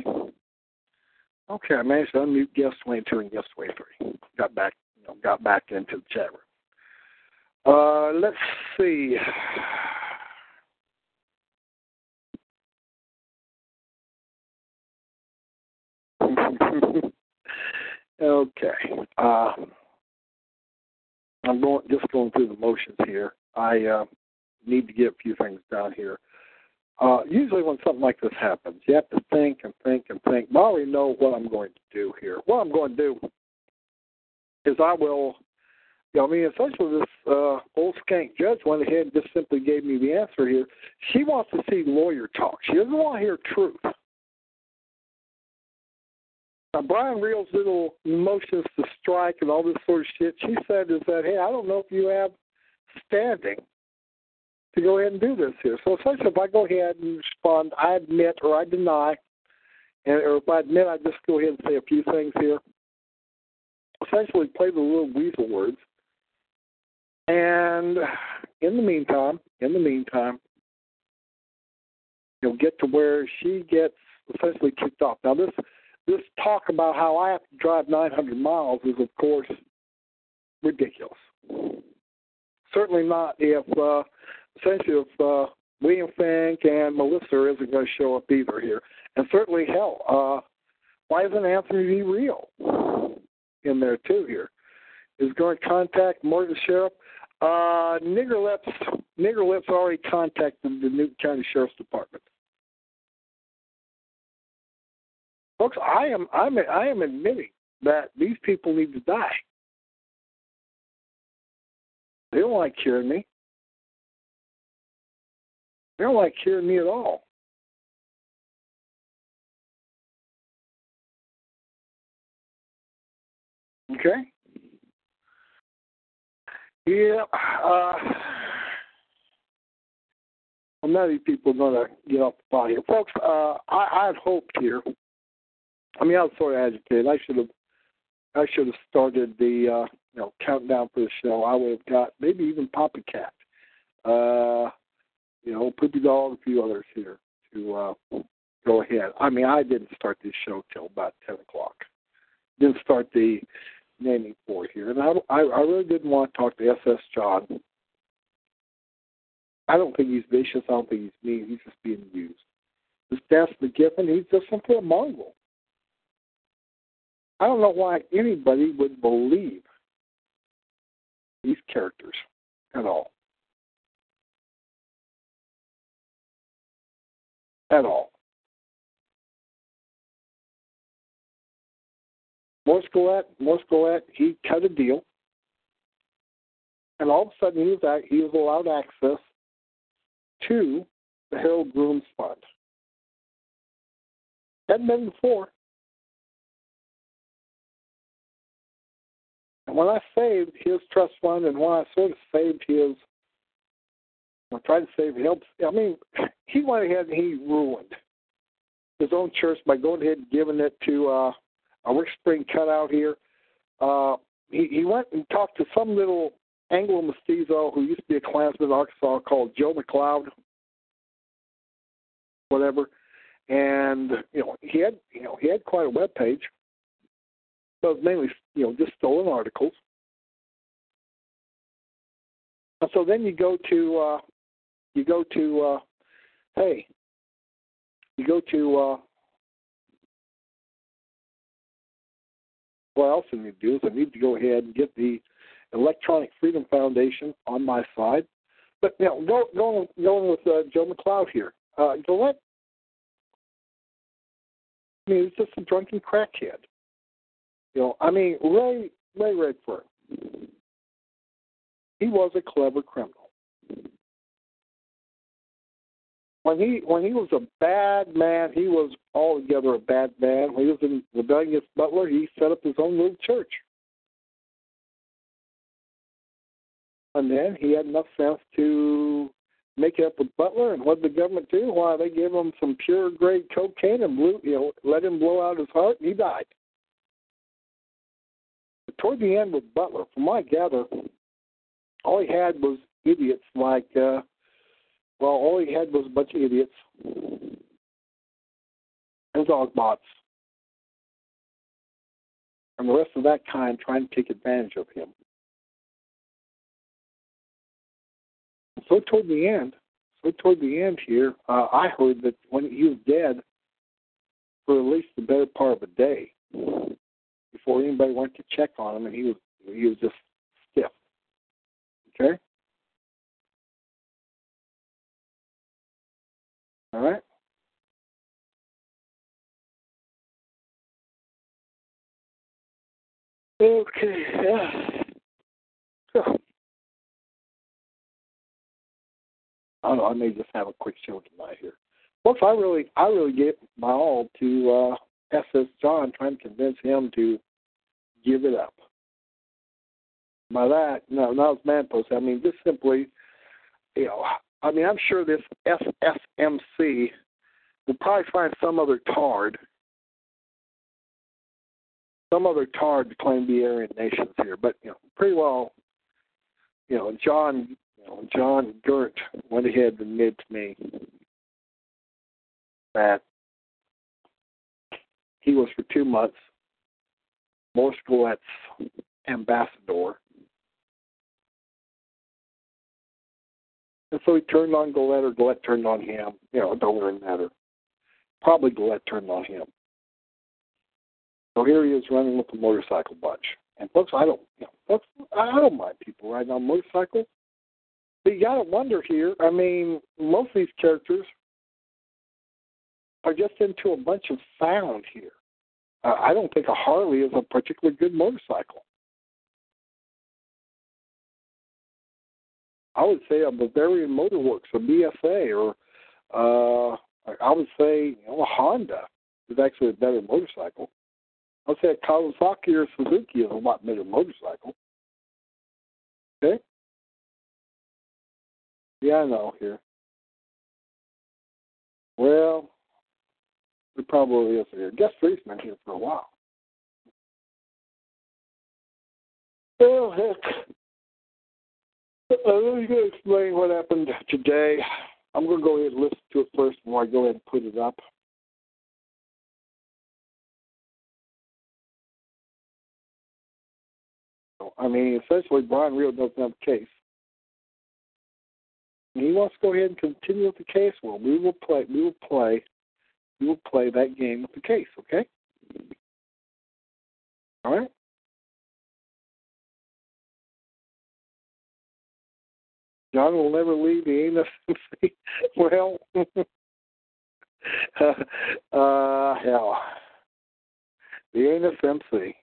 Okay, I managed to unmute guest twenty-two and guest twenty-three. Got back, you know, got back into the chat room. Uh, let's see. okay. Uh, I'm going just going through the motions here. I uh, need to get a few things down here. Uh, usually, when something like this happens, you have to think and think and think. But I already know what I'm going to do here. What I'm going to do is I will I mean, essentially, this uh, old skank judge went ahead and just simply gave me the answer here. She wants to see lawyer talk. She doesn't want to hear truth. Now, Brian Reel's little motions to strike and all this sort of shit, she said is that, hey, I don't know if you have standing to go ahead and do this here. So essentially, if I go ahead and respond, I admit or I deny, and or if I admit, I just go ahead and say a few things here. Essentially, play the little weasel words. And in the meantime, in the meantime, you'll get to where she gets essentially kicked off. Now this this talk about how I have to drive 900 miles is of course ridiculous. Certainly not if uh, essentially if uh, William Finck and Melissa isn't going to show up either here, and certainly hell, uh, why isn't Anthony V. Reel in there too here? Is going to contact Morgan Sheriff. Uh, Nigger Lips, Nigger Lips already contacted the Newton County Sheriff's Department. Folks, I am I'm I am admitting that these people need to die. They don't like hearing me. They don't like hearing me at all. Okay? Yeah. Uh, well, these people are going to get off the pot here. Folks, uh, I, I had hoped here. I mean, I was sort of agitated. I should have I should have started the uh, you know countdown for the show. I would have got maybe even Papa Cat, uh, you know, Poopy Dog, and a few others here to uh, go ahead. I mean, I didn't start this show till about ten o'clock. Didn't start the naming for here. And I, I, really didn't want to talk to SS John. I don't think he's vicious. I don't think he's mean. He's just being used. This Dennis McGiffen, he's just simply a mongrel. I don't know why anybody would believe these characters at all. At all. Morris Gulett, he cut a deal, and all of a sudden he was he was allowed access to the Harold Grooms Fund. Hadn't been before. And when I saved his trust fund, and when I sort of saved his, I tried to save him. I mean, he went ahead and he ruined his own church by going ahead and giving it to uh, a Rick Spring cutout here. Uh, he, he went and talked to some little Anglo mestizo who used to be a Klansman in Arkansas called Joe McLeod, whatever, and you know he had you know he had quite a web page, but it was mainly you know just stolen articles. And so then you go to uh, you go to uh, hey you go to what else I need to do is I need to go ahead and get the Electronic Freedom Foundation on my side. But know, go, going going with uh, Joe McLeod here. Uh, Gulett, I mean, he's just a drunken crackhead. You know, I mean, Ray Ray Redfeairn, he was a clever criminal. When he when he was a bad man, he was altogether a bad man. When he was in rebellious Butler, he set up his own little church. And then he had enough sense to make it up with Butler. And what did the government do? Why they gave him some pure grade cocaine and blew, you know, let him blow out his heart, and he died. But toward the end with Butler, from I gather, all he had was idiots like, uh, well, all he had was a bunch of idiots and dog bots. And the rest of that kind trying to take advantage of him. so toward the end, so toward the end here, uh, I heard that when he was dead for at least the better part of a day before anybody went to check on him, and he was he was just stiff. Okay. All right. Okay. Yeah. So, I don't know, I may just have a quick show tonight here. Plus, I really, I really gave my all to uh, SS John, trying to convince him to give it up. By that, no, not as man post. I mean, just simply, you know, I mean, I'm sure this SSMC will probably find some other tard, some other tard to claim the Aryan nations here. But you know, pretty well, you know, John you know, John Gert went ahead and admitted to me that he was for two months Morris ambassador. And so he turned on Gulett or Gulett turned on him. You know, it don't really matter. Probably Gulett turned on him. So here he is running with the motorcycle bunch. And folks, I don't, you know, folks, I don't mind people riding on motorcycles. But you got to wonder here. I mean, most of these characters are just into a bunch of sound here. Uh, I don't think a Harley is a particularly good motorcycle. I would say a Bavarian Motor Works, a BSA, or uh, I would say you know, a Honda is actually a better motorcycle. I would say a Kawasaki or Suzuki is a lot better motorcycle. Okay? Yeah, I know here. Well, it probably is here. Guess three's been here for a while. Well, heck. Uh, let me go explain what happened today. I'm going to go ahead and listen to it first before I go ahead and put it up. I mean, essentially, Brian Reel doesn't have a case he wants to go ahead and continue with the case, well, we will play. We will play. We will play that game with the case. Okay. All right. John will never leave the ANSMC. well, uh, hell, the ANSMC.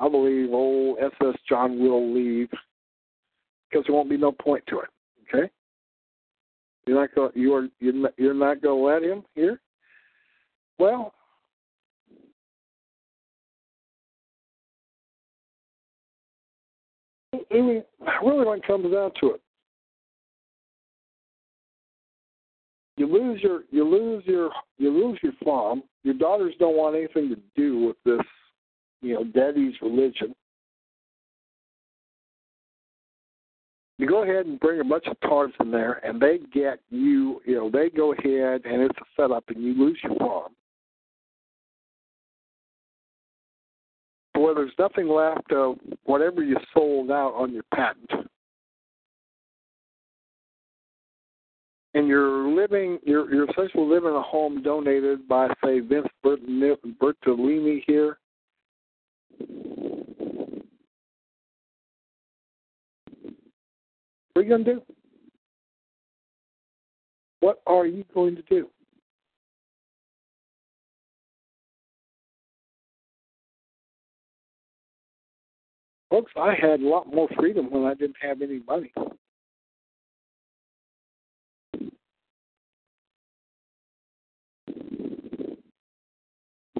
I believe old SS John will leave because there won't be no point to it. Okay. You're not going. You are. You're you're not going to let him here. Well, I mean, really, when it comes down to it, you lose your you lose your you lose your farm. Your daughters don't want anything to do with this, you know, daddy's religion. you go ahead and bring a bunch of tards in there, and they get you. You know, they go ahead and it's a setup, and you lose your farm. Where there's nothing left of whatever you sold out on your patent. and you're living, you're, you're essentially living in a home donated by, say, Vince Bertolini here. What are you to do? What are you going to do? Folks, I had a lot more freedom when I didn't have any money.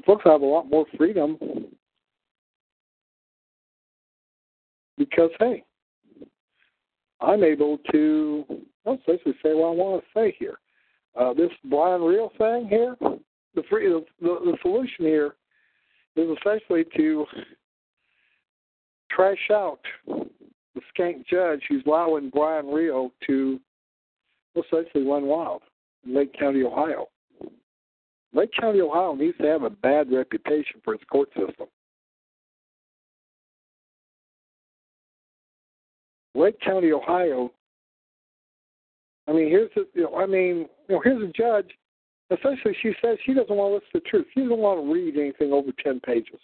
folks have a lot more freedom because hey, I'm able to I'll essentially say what I want to say here. Uh, this Brian Reel thing here, the free the, the, the solution here is essentially to trash out the skank judge who's allowing Brian Rio to essentially run wild in Lake County, Ohio. Lake County, Ohio needs to have a bad reputation for its court system. Lake County, Ohio. I mean, here's a, you know, I mean, you know, here's a judge. Essentially, she says she doesn't want to listen to the truth. She doesn't want to read anything over ten pages.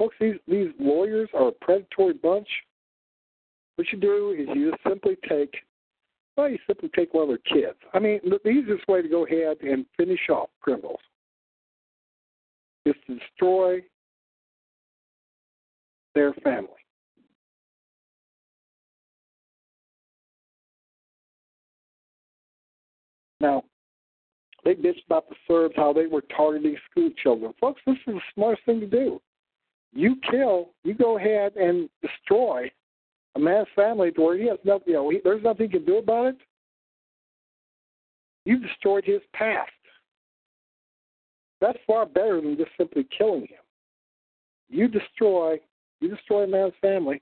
Folks, these, these lawyers are a predatory bunch. What you do is you just simply take, well, you simply take one of their kids. I mean, the easiest way to go ahead and finish off criminals is to destroy their family. Now, they bitched about the Serbs, how they were targeting school children. Folks, this is the smartest thing to do you kill, you go ahead and destroy a man's family to where he has nothing, you know, he, there's nothing he can do about it. You've destroyed his past. That's far better than just simply killing him. You destroy, you destroy a man's family,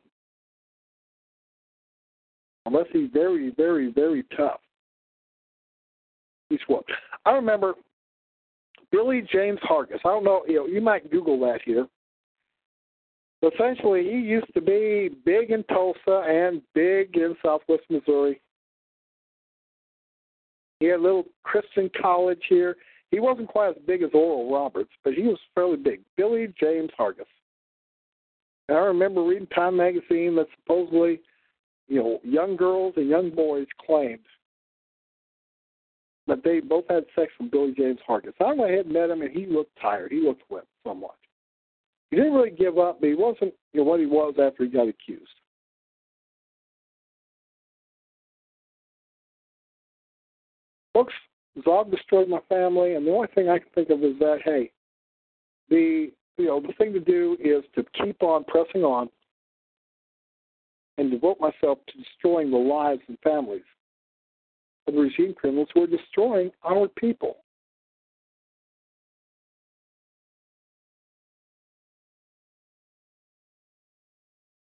unless he's very, very, very tough. He's what? I remember Billy James Hargis. I don't know, you know, you might Google that here essentially, he used to be big in Tulsa and big in Southwest Missouri. He had a little Christian college here. He wasn't quite as big as Oral Roberts, but he was fairly big. Billy James Hargis. And I remember reading Time magazine that supposedly, you know, young girls and young boys claimed that they both had sex with Billy James Hargis. I went ahead and met him, and he looked tired. He looked wet somewhat. He didn't really give up, but he wasn't you know, what he was after he got accused. Folks, Zog destroyed my family, and the only thing I can think of is that hey, the you know the thing to do is to keep on pressing on and devote myself to destroying the lives and families of the regime criminals who are destroying our people.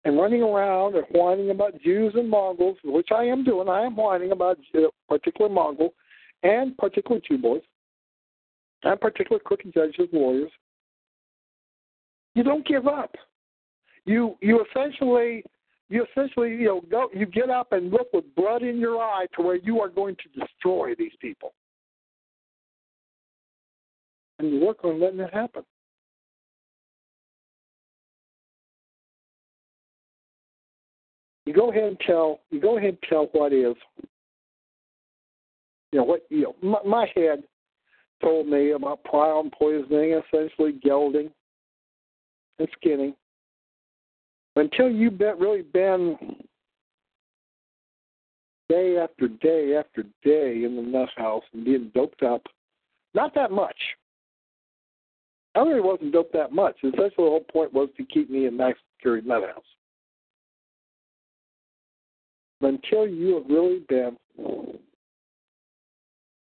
And running around and whining about Jews and Mongols, which I am doing. I am whining about particular Mongol and particular Jew boys and particular crooked judges and lawyers. You don't give up. You you essentially you essentially you know go you get up and look with blood in your eye to where you are going to destroy these people, and you work on letting it happen. You go ahead and tell you go ahead and tell what is you know what you know my, my head told me about prion poisoning, essentially gelding and skinning. Until you've been, really been day after day after day in the nut house and being doped up, not that much. I really wasn't doped that much. Essentially, the whole point was to keep me in max security nut house until you have really been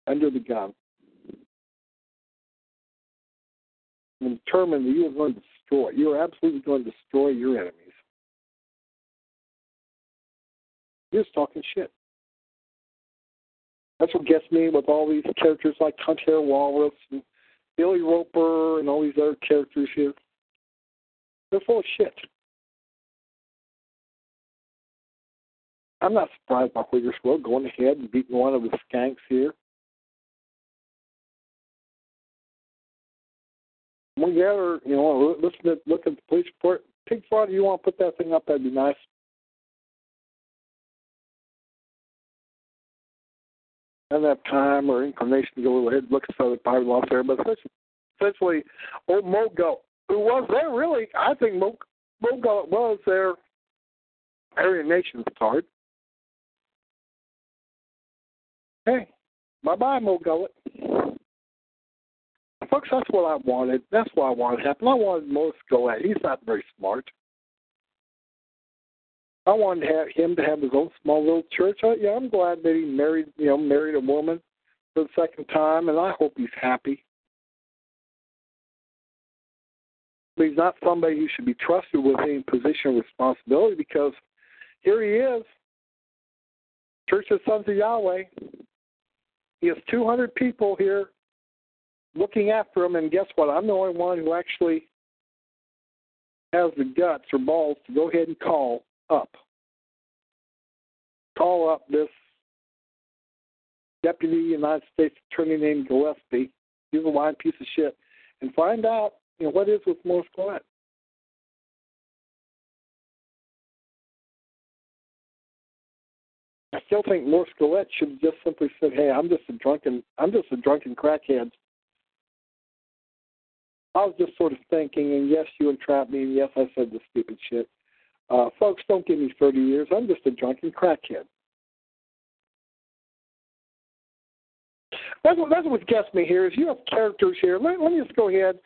under the gun and determined that you are going to destroy. You are absolutely going to destroy your enemies. You're just talking shit. That's what gets me with all these characters like Hunt Hair Walrus and Billy Roper and all these other characters here. They're full of shit. I'm not surprised by Wiggersville going ahead and beating one of the skanks here. One gather, you know, listen to look at the police report. Pig fraud, you want to put that thing up, that'd be nice. I don't have time or inclination to go ahead and look at other power laws there, but essentially, old Mogo, who was there really, I think Mo, Mogo was their Aryan Nation's card. Hey, bye bye, Mo Gulett. Folks, that's what I wanted. That's what I wanted to happen. I wanted Mo to go at. He's not very smart. I wanted to have him to have his own small little church. I, yeah, I'm glad that he married, you know, married a woman for the second time, and I hope he's happy. But he's not somebody who should be trusted with any position of responsibility because here he is, Church of Sons of Yahweh. He has 200 people here looking after him, and guess what? I'm the only one who actually has the guts or balls to go ahead and call up. Call up this deputy United States attorney named Gillespie. He's a lying piece of shit, and find out you know what is with Morris Gulett. Still think Morris Gulett should have just simply said, "Hey, I'm just a drunken, I'm just a drunken crackhead." I was just sort of thinking, and yes, you entrapped me, and yes, I said the stupid shit. Uh, folks, don't give me 30 years. I'm just a drunken crackhead. That's what, that's what gets me here is you have characters here. Let, let me just go ahead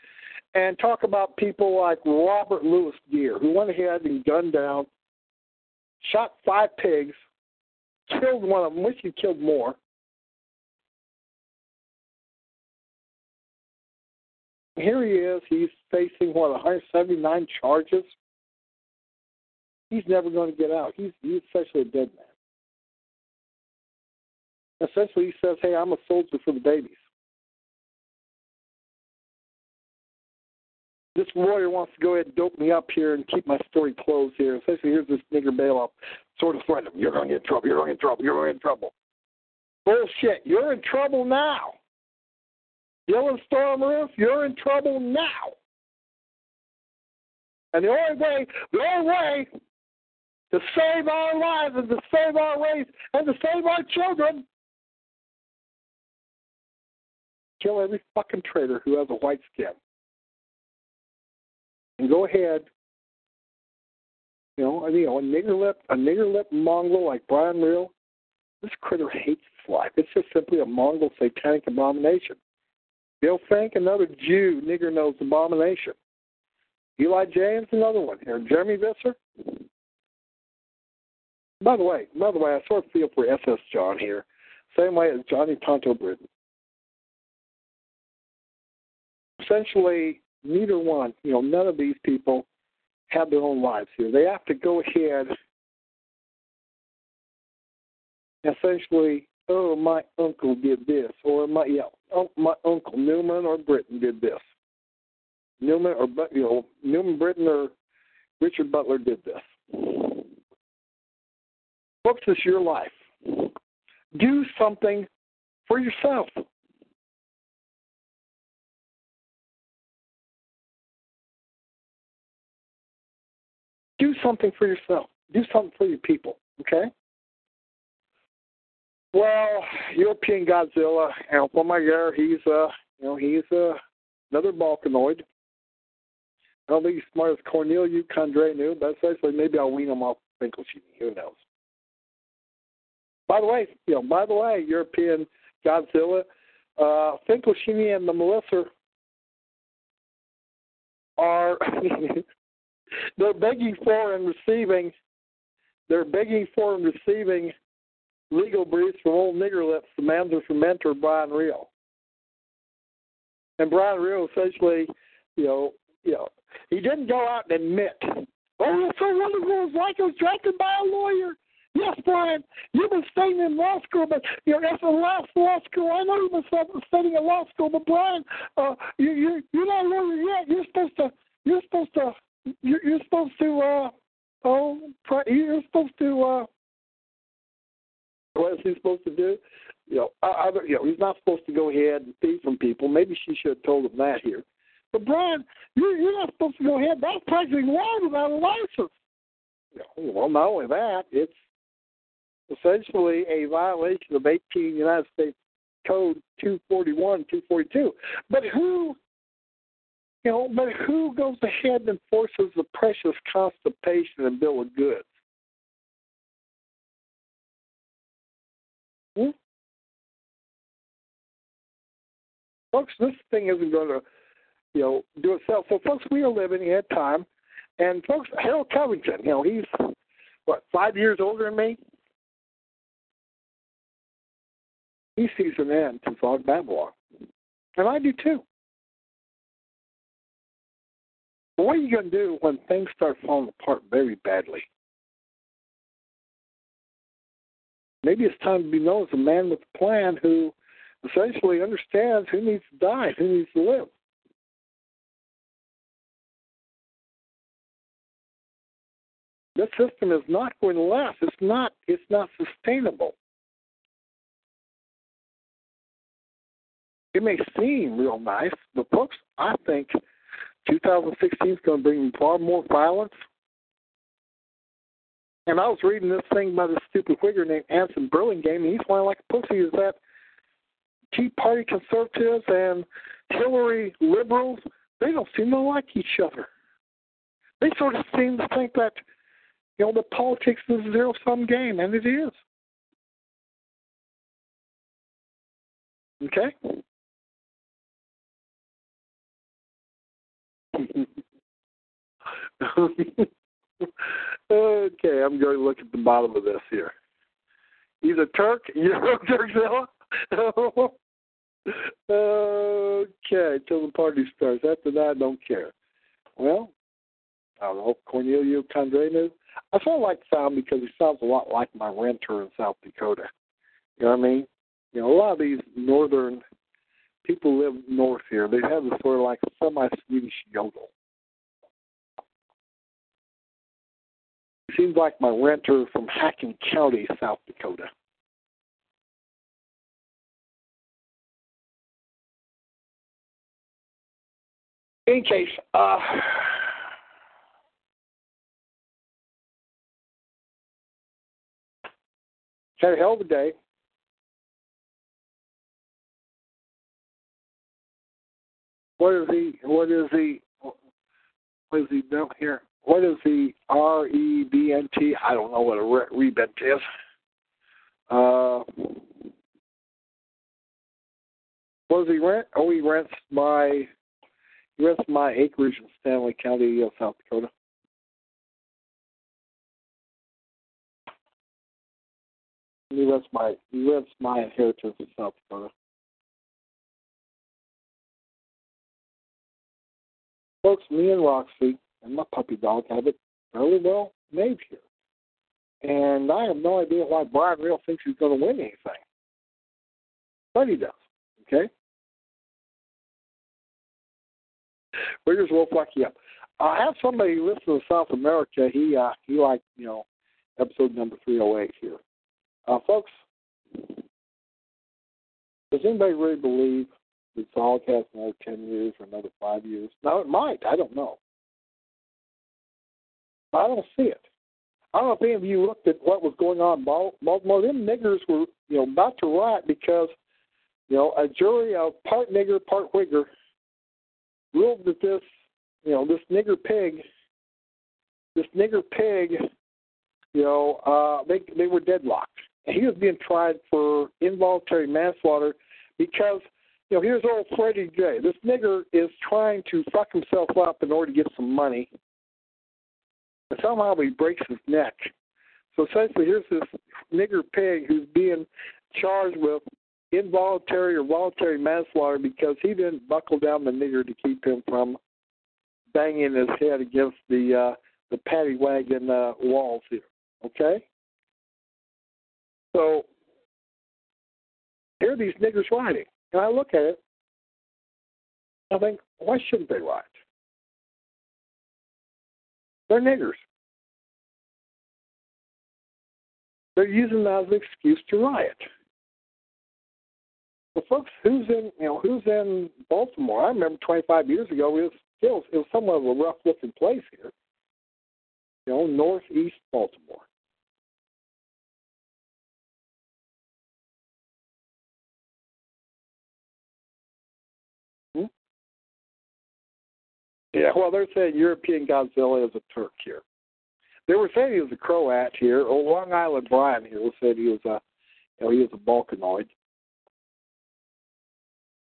and talk about people like Robert Lewis Dear, who went ahead and gunned down, shot five pigs, killed one of them. Wish he killed more. Here he is. He's facing what 179 charges. He's never going to get out. He's he's essentially a dead man. Essentially, he says, "Hey, I'm a soldier for the babies." This lawyer wants to go ahead and dope me up here and keep my story closed here. Essentially, here's this nigger bailout sort of threat. You're going to get in trouble. You're going to get in trouble. You're going to get in trouble. Bullshit. You're in trouble now. Dylan Storm you're in trouble now. And the only way, the only way to save our lives and to save our race and to save our children, kill every fucking traitor who has a white skin. And go ahead you know, you know, a nigger lip, a nigger lip Mongol like Brian Reel, this critter hates his life. It's just simply a mongrel satanic abomination. Bill Finck, another Jew nigger nose abomination. Eli James, another one here. Jeremy Visser. By the way, by the way, I sort of feel for SS John here, same way as Johnny Tonto Britton. Essentially, neither one, you know, none of these people have their own lives here. They have to go ahead essentially, oh, my uncle did this, or my yeah, oh, my uncle Newman or Britton did this. Newman or you know Newman Britton or Richard Butler did this. Folks, it's your life. Do something for yourself. Do something for yourself. Do something for your people. Okay. Well, European Godzilla, Alpha Magyar, he's uh, you know, he's uh, another Balkanoid. I don't think he's smart as Corneliu Codreanu, but essentially maybe I'll wean him off Finkelstein. Who knows? By the way, you know, by the way, European Godzilla, uh, Finkelstein and the Melissa are they're begging for and receiving they're begging for and receiving legal briefs from old nigger lips, the man from Mentor Brian Reel. And Brian Reel essentially you know, you know, he didn't go out and admit, oh, it's so wonderful. It was like it was drafted by a lawyer. Yes, Brian, you've been studying in law school, but you know that's the last law school. I know you've been studying in law school, but Brian, uh, you you you're not a lawyer yet. You're supposed to you're supposed to you're, you're supposed to uh oh you're supposed to uh what is he supposed to do? You know, I, I, you know, he's not supposed to go ahead and thief from people. Maybe she should have told him that here. But Brian, you're, you're not supposed to go ahead. That's practicing law without a license. Well, not only that, it's essentially a violation of 18 United States Code 241, 242. But who, you know, but who goes ahead and enforces the precious constipation and bill of goods? Hmm? Folks, this thing isn't going to, you know, do itself. So, folks, we are living in a time, and folks, Harold Covington, you know, he's what five years older than me. He sees an end to Zog Babylon, and I do too. What are you going to do when things start falling apart very badly? maybe it's time to be known as a man with a plan who essentially understands who needs to die, who needs to live. This system is not going to last. It's not. It's not sustainable. It may seem real nice, but folks, I think 2016 is going to bring far more violence, and I was reading this thing by this stupid whigger named Anson Burlingame, and he's flying like a pussy. Is that Tea Party conservatives and Hillary liberals, they don't seem to like each other. They sort of seem to think that, you know, the politics is a zero sum game, and it is. Okay? Okay, I'm going to look at the bottom of this here. He's a Turk. You're from Turkzilla? okay, till the party starts. After that, I don't care. Well, I don't know. Corneliu Codreanu. I sort of like sound because he sounds a lot like my renter in South Dakota. You know what I mean? You know, a lot of these northern people live north here. They have a sort of like semi-Swedish yodel. seems like my renter from Haakon County, South Dakota. In case, uh, had a hell of a day. What is he? What is he? What is he doing here? what is the R E B N T? I don't know what a re- rebent is. Uh, what does he rent? Oh, he rents my he rents my acreage in Stanley County, South Dakota. He rents my he rents my inheritance in South Dakota. Folks, me and Roxy and my puppy dog have it fairly well made here. And I have no idea why Brian Reel thinks he's going to win anything. But he does, okay? Wiggers will fuck you up. I have somebody who listens to South America. He uh he liked, you know, episode number three oh eight here. Uh folks, does anybody really believe Zog has another ten years or another five years? Now it might, I don't know. I don't see it. I don't know if any of you looked at what was going on in Baltimore. Them niggers were, you know, about to riot because, you know, a jury of part nigger, part whigger ruled that this, you know, this nigger pig, this nigger pig, you know, uh, they they were deadlocked. And he was being tried for involuntary manslaughter because, you know, here's old Freddie J. This nigger is trying to fuck himself up in order to get some money and somehow he breaks his neck. So essentially, here's this nigger pig who's being charged with involuntary or voluntary manslaughter because he didn't buckle down the nigger to keep him from banging his head against the uh, the paddy wagon uh, walls here. Okay. So here are these niggers riding, and I look at it. I think, why shouldn't they ride? They're niggers. They're using that as an excuse to riot. Well, folks, who's in you know who's in Baltimore? I remember 25 years ago, it was still it was somewhat of a rough looking place here. You know, northeast Baltimore. Yeah, well, they're saying European Godzilla is a Turk here. They were saying he was a Croat here. Oh, Long Island Brian here said he was a, you know, he was a Balkanoid.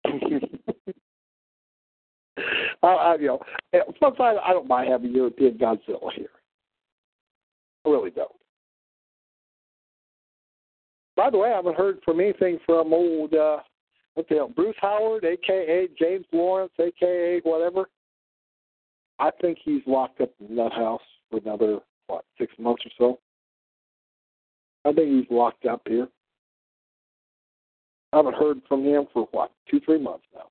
I, I, you know, plus I, I don't mind having European Godzilla here. I really don't. By the way, I haven't heard from anything from old uh, what the hell, Bruce Howard, aka James Lawrence, aka whatever. I think he's locked up in that house for another what six months or so. I think he's locked up here. I haven't heard from him for what two, three months now.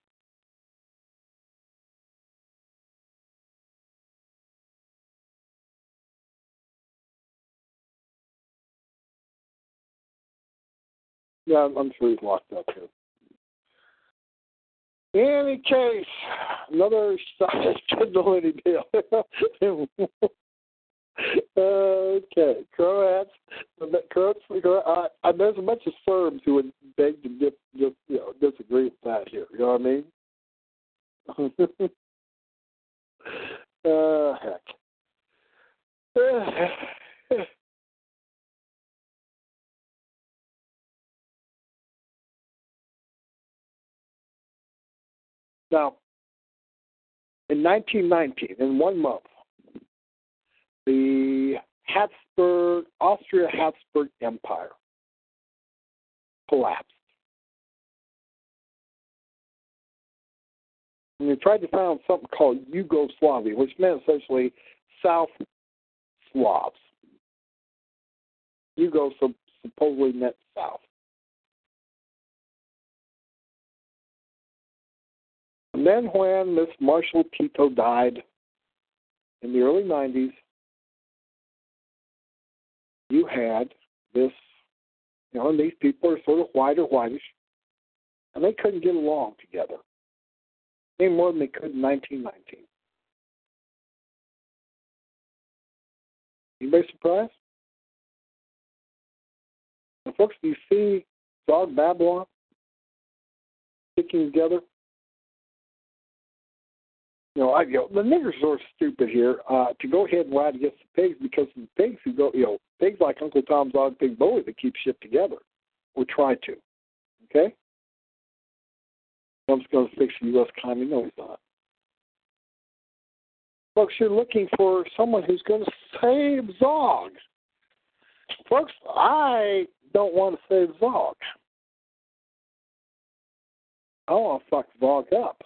Yeah, I'm sure he's locked up here. Any case, another stability bill. okay, Croats. Croats. Uh, uh, there's a bunch of Serbs who would beg to dip, just you know disagree with that here. You know what I mean? uh, heck. Now, in 1919, in one month, the Habsburg, Austria Habsburg Empire collapsed. And they tried to found something called Yugoslavia, which meant essentially South Slavs. Yugo supposedly meant South. And then when Miss Marshall Tito died in the early 90s, you had this, you know, and these people are sort of white or whitish, and they couldn't get along together any more than they could in 1919. Anybody surprised? And folks, do you see Dog Babylon sticking together? You know, I, you know, the niggers are stupid here uh, to go ahead and ride against the pigs because the pigs who go, you know, pigs like Uncle Tom's Dog Pig Bully that keep shit together, or try to. Okay? Trump's going to fix the U.S. economy. No, he's not. Folks, you're looking for someone who's going to save Zog. Folks, I don't want to save Zog. I want to fuck Zog up.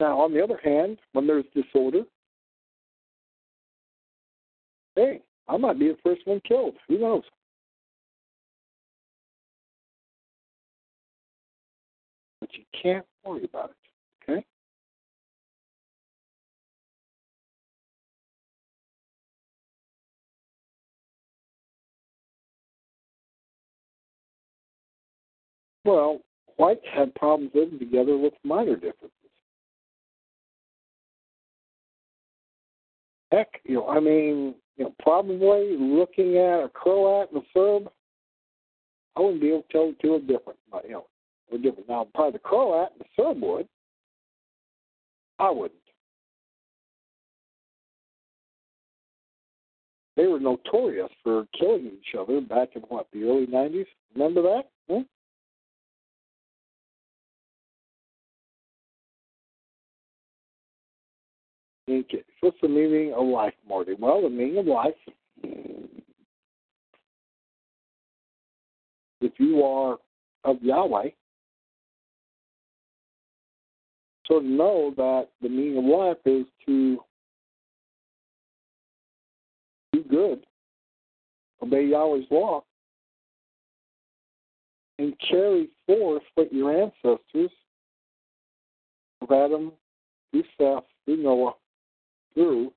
Now, on the other hand, when there's disorder, hey, I might be the first one killed. Who knows? But you can't worry about it, okay? Well, whites had problems living together with minor differences. Heck, you know, I mean, you know, probably looking at a Croat and a Serb, I wouldn't be able to tell the two are different. But, you know, they're different. Now, probably the Croat and the Serb would. I wouldn't. They were notorious for killing each other back in what the early '90s. Remember that? Hmm? Okay, what's the meaning of life, Marty? Well, the meaning of life, if you are of Yahweh, sort of know that the meaning of life is to do good, obey Yahweh's law, and carry forth what your ancestors Adam, through Seth, through Noah, through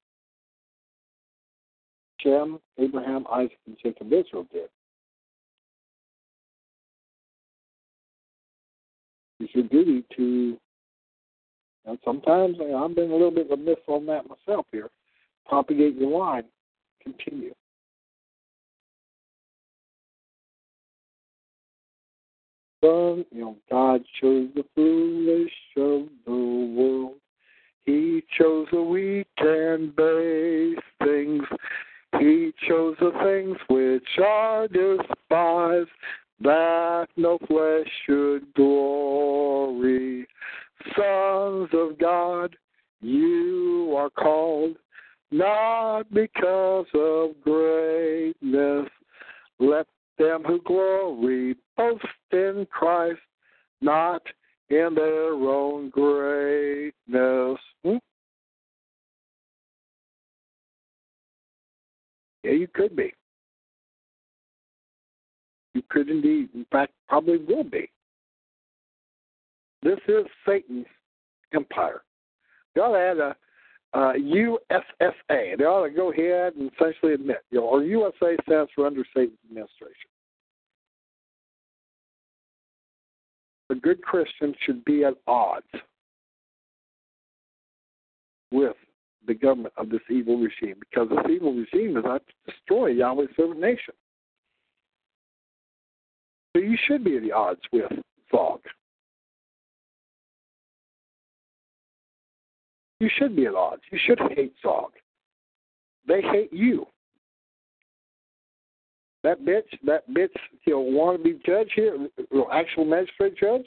Shem, Abraham, Isaac, and Jacob Israel did. It's your duty to, and sometimes I've been a little bit remiss on that myself here, propagate your line, continue. You know, God chose the foolish of the world. He chose the weak and base things. He chose the things which are despised, that no flesh should glory. Sons of God, you are called not because of greatness. Let them who glory boast in Christ, not in their own greatness. Hmm? Yeah, you could be. You could indeed, in fact, probably will be. This is Satan's empire. They ought to add a uh, USSA. They ought to go ahead and essentially admit, you know, or USA stands for under Satan's administration. A good Christian should be at odds with the government of this evil regime because this evil regime is out to destroy Yahweh's servant nation. So you should be at the odds with Zog. You should be at odds. You should hate Zog. They hate you. That bitch, that bitch, you know, want to be judge here, actual magistrate judge.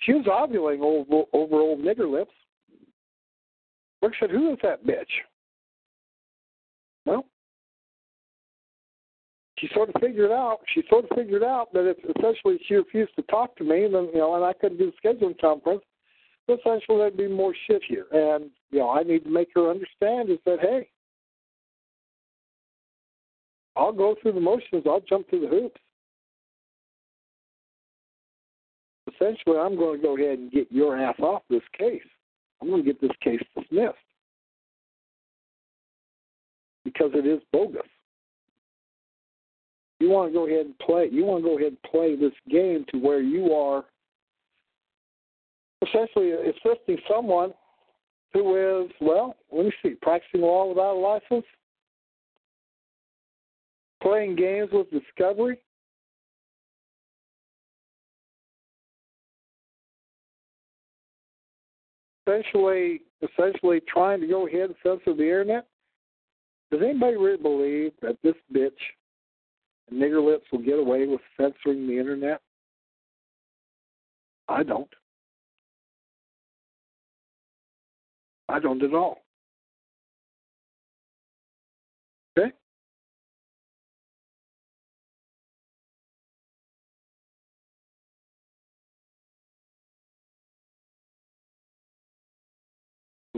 She was ovulating over, over old nigger lips. Rick said, "Who is that bitch?" Well, she sort of figured out. She sort of figured out that if essentially she refused to talk to me, then you know, and I couldn't do the scheduling conference, essentially there'd be more shit here. And you know, I need to make her understand is that hey, I'll go through the motions. I'll jump through the hoops. Essentially, I'm going to go ahead and get your ass off this case. I'm going to get this case dismissed because it is bogus. You want to go ahead and play. You want to go ahead and play this game to where you are essentially assisting someone who is well. Let me see, practicing law without a license, playing games with discovery. Essentially, essentially trying to go ahead and censor the internet. Does anybody really believe that this bitch nigger lips will get away with censoring the internet? I don't. I don't at all.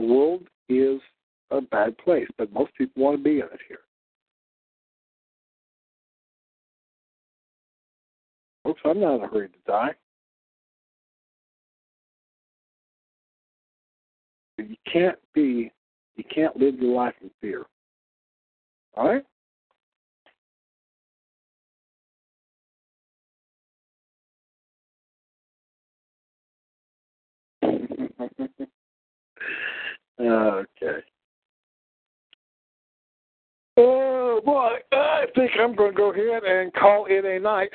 The world is a bad place, but most people want to be in it here. Folks, I'm not in a hurry to die. You can't be, you can't live your life in fear. All right? okay. Oh boy, I think I'm going to go ahead and call it a night.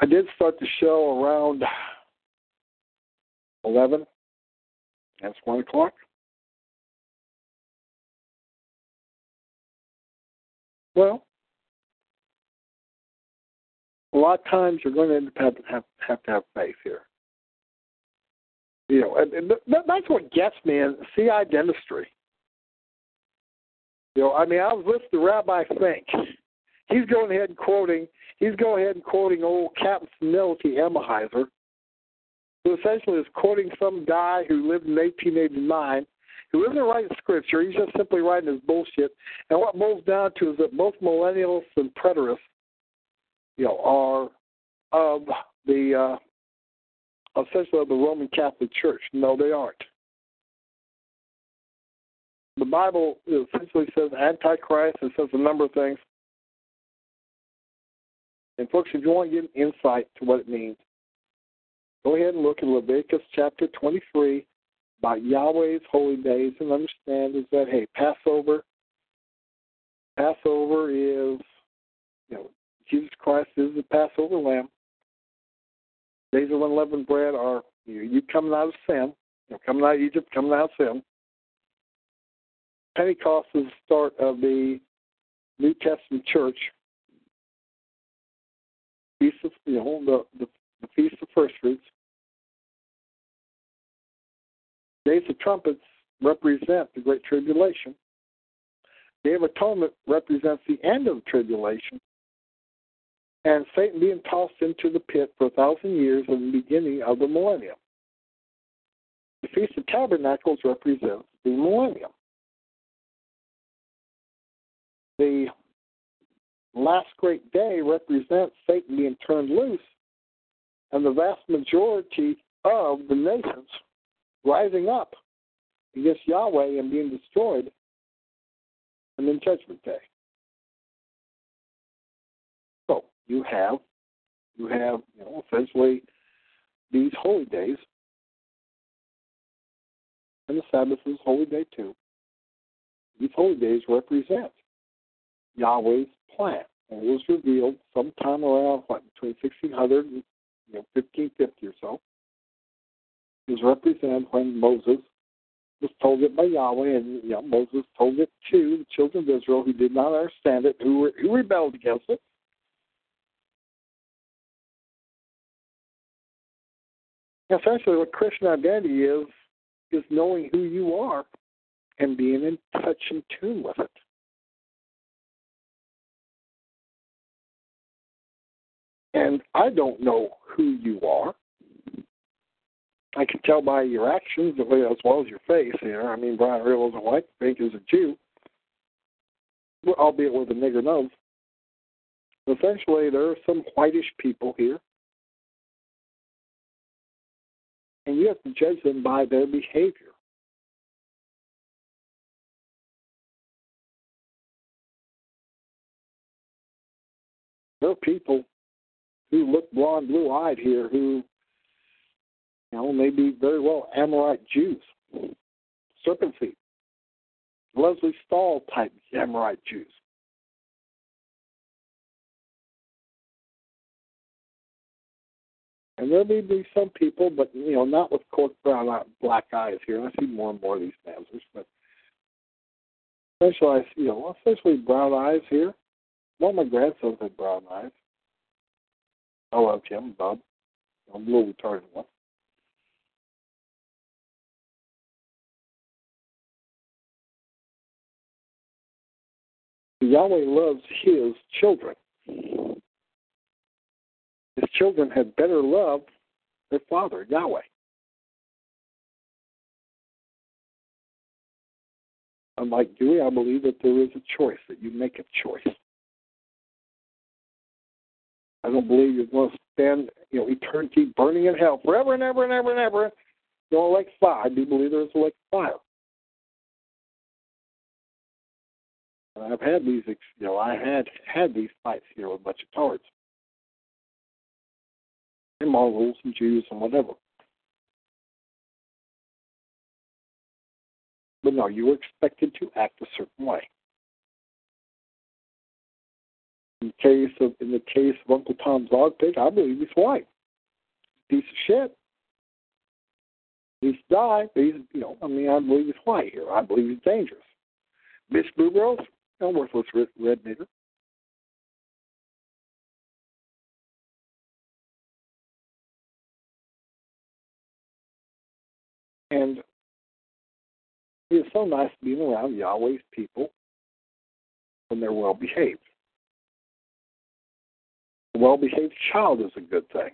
I did start the show around eleven. That's one o'clock. Well, a lot of times you're going to have to have, have to have faith here. You know, and, and that's what gets me in CI dentistry. You know, I mean, I was listening to Rabbi Finck. He's going ahead and quoting. He's going ahead and quoting old Captain Senility Emahiser. who essentially is quoting some guy who lived in 1889 who isn't writing scripture. He's just simply writing his bullshit. And what boils down to is that most millennials and preterists, you know, are of the uh, essentially of the Roman Catholic Church. No, they aren't. The Bible essentially says Antichrist. It says a number of things. And folks, if you want to get an insight to what it means, go ahead and look at Leviticus chapter 23 about Yahweh's holy days and understand is that, hey, Passover, Passover is, you know, Jesus Christ is the Passover lamb. Days of unleavened bread are you, you coming out of sin, you coming out of Egypt, coming out of sin. Pentecost is the start of the New Testament church. Feast of, you know, the, the, the Feast of First Fruits. Days of trumpets represent the Great Tribulation. Day of Atonement represents the end of the tribulation. And Satan being tossed into the pit for a thousand years at the beginning of the millennium. The Feast of Tabernacles represents the millennium. The last great day represents Satan being turned loose and the vast majority of the nations rising up against Yahweh and being destroyed, and then Judgment Day. You have you have you know essentially these holy days, and the Sabbath is holy day too. These holy days represent Yahweh's plan, and it was revealed sometime around what between 1600 and you know 1550 or so is represented when Moses was told it by Yahweh, and you know, Moses told it to the children of Israel who did not understand it, who, were, who rebelled against it. Essentially, what Christian identity is, is knowing who you are and being in touch and tune with it. And I don't know who you are. I can tell by your actions as well as your face here. I mean, Brian Reel isn't white, Fake is a Jew, albeit with a nigger nose. Essentially, there are some whitish people here, and you have to judge them by their behavior. There are people who look blonde, blue eyed here who you know, maybe very well Amorite Jews, serpent seed, Lesley Stahl type Amorite Jews. And there may be some people, but you know, not with coarse brown uh, black eyes here. I see more and more of these dancers, but especially, you know, especially brown eyes here. One of my grandsons had brown eyes. I love him, Bob. I'm a little retarded one. Yahweh loves his children. His children had better love their father, Yahweh. Unlike Dewey, I believe that there is a choice, that you make a choice. I don't believe you're going to spend, you know, eternity burning in hell forever and ever and ever and ever. You know, like fire. I do believe there is a lake of fire. I've had these, you know, I had had these fights here with a bunch of tards, and Mongols and Jews and whatever. But no, you were expected to act a certain way. In the case of in the case of Uncle Tom's dog pig, I believe he's white. Piece of shit. He's died, but he's you know, I mean I believe he's white here. I believe he's dangerous. Bitch Blue Girls, no worthless red, red nigger. And it's so nice being around Yahweh's people when they're well behaved. A well behaved child is a good thing.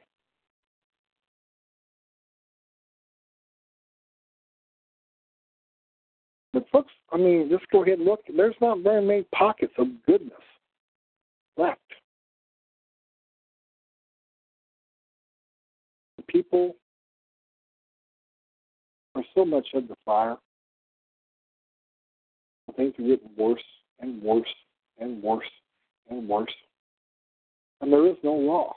But folks, I mean, just go ahead and look. There's not very many pockets of goodness left. The people are so much under fire. Things are getting worse and worse and worse and worse. And there is no law.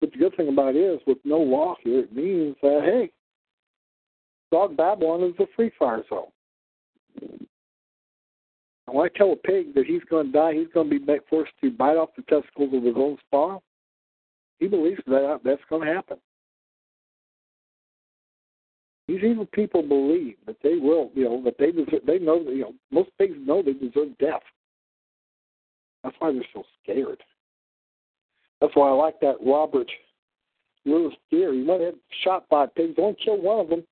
But the good thing about it is, with no law here, it means that, hey, Dog Babylon is a free fire zone. And when I tell a pig that he's going to die, he's going to be forced to bite off the testicles of his own spawn, he believes that that's going to happen. These evil people believe that they will, you know, that they deserve, they know, you know, most pigs know they deserve death. That's why they're so scared. That's why I like that Robert Lewis Dear. He went ahead shot five pigs, only killed one of them.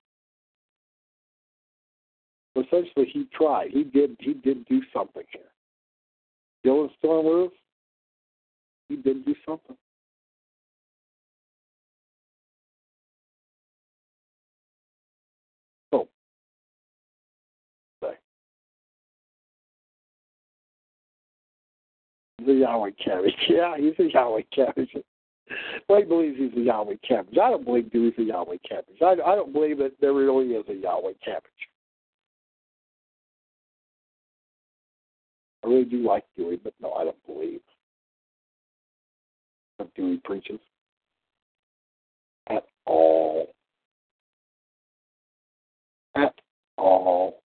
Essentially, he tried. He did. He did do something here. Dylan Storm he did do something. The Yahweh cabbage. Yeah, he's a Yahweh. Well, he believes he's a Yahweh cabbage. I don't believe he's a Yahweh cabbage. I, I don't believe that there really is a Yahweh cabbage. I really do like Dewey, but no, I don't believe what Dewey preaches at all. At all.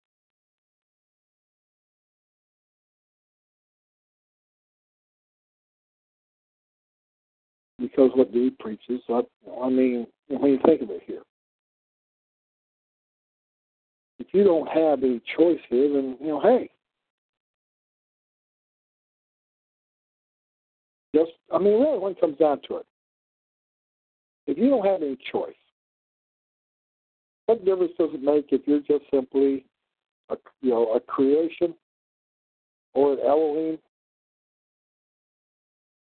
Because what Dewey preaches, I, I mean, when you think of it here, if you don't have any choice here, then you know, hey, just I mean, really, when it comes down to it, if you don't have any choice, what difference does it make if you're just simply a you know a creation or an Elohim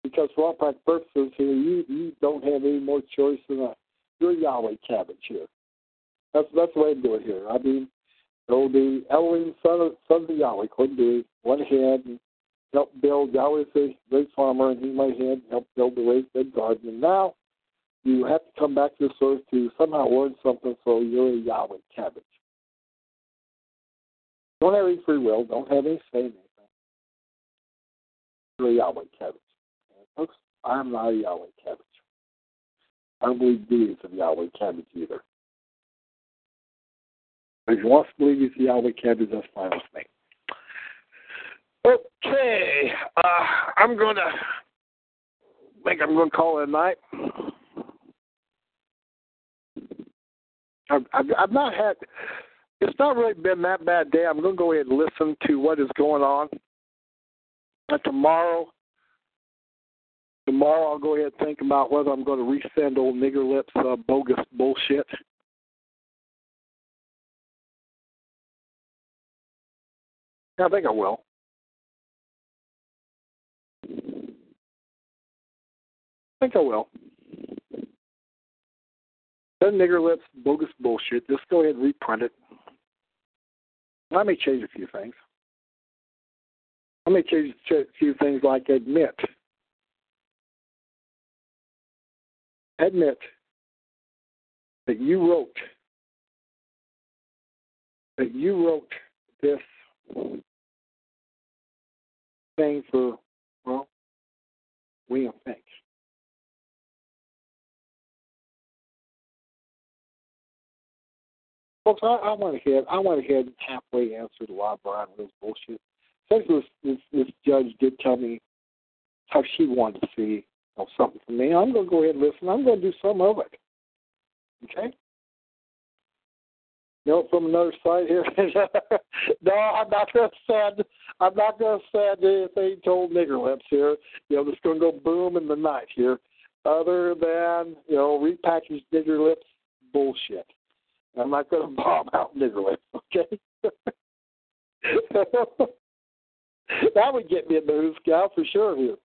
because for all practical purposes here, you you don't have any more choice than a you're Yahweh cabbage here. That's that's the way to do it here. I mean, so the Elohim son of son of Yahweh could be one hand and helped build Yahweh's a great farmer, and he might hand help build the raised bed garden. And now you have to come back to the source to somehow learn something, so you're a Yahweh cabbage. Don't have any free will. Don't have any say in anything. You're a Yahweh cabbage. Folks, I'm not a Yahweh cabbage. I don't believe Dewey's a Yahweh cabbage either. But if you want to believe he's a Yahweh cabbage, that's fine with me. Okay, uh, I'm going to think I'm going to call it a night. I've, not had. It's not really been that bad day. I'm going to go ahead and listen to what is going on. Tomorrow, Tomorrow I'll go ahead and think about whether I'm going to resend old nigger lips uh, bogus bullshit. I think I will. I think I will. That nigger lips bogus bullshit. Just go ahead and reprint it. I may change a few things. I may change a few things like admit admit that you wrote that you wrote this thing for well William Finck. Folks, I, I went ahead. I went ahead and halfway answered of Brian Will's bullshit. Essentially, this, this, this judge did tell me how she wanted to see know, something from me, I'm going to go ahead and listen. I'm going to do some of it. Okay? You know, from another side here. no, I'm not going to send. I'm not going to send anything to old nigger lips here. You know, just going to go boom in the night here. Other than you know, repackaged nigger lips bullshit. I'm not going to bomb out nigger lips. Okay. that would get me in the news, gal, for sure. Here.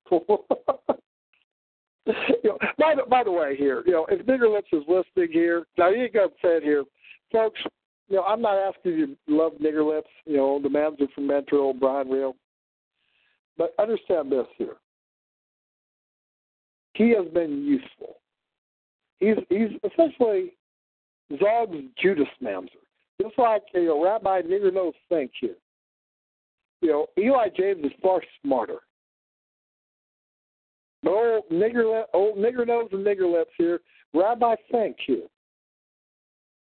you know, by the by the way, here, you know, if Nigger Lips is listening here, now you got said here, folks. you know, I'm not asking you to love nigger lips, you know, the man's are from Metro, Brian Reel. But understand this here. He has been useful. He's he's essentially Zog's Judas Mamzer. Just like you know, Rabbi Nigger Nose thinks here. You know, Eli James is far smarter. But old nigger, old nigger nose and nigger lips here, Rabbi Finck here,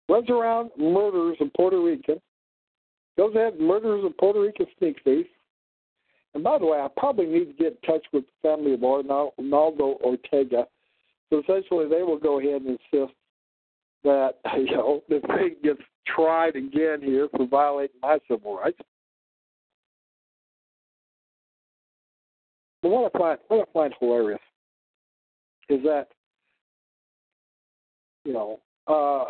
runs around murders a Puerto Rican, goes ahead and murders a Puerto Rican sneak thief. And by the way, I probably need to get in touch with the family of Arnaldo Ortega. So essentially, they will go ahead and insist that you know the thing gets tried again here for violating my civil rights. But what I find what I find hilarious is that you know uh,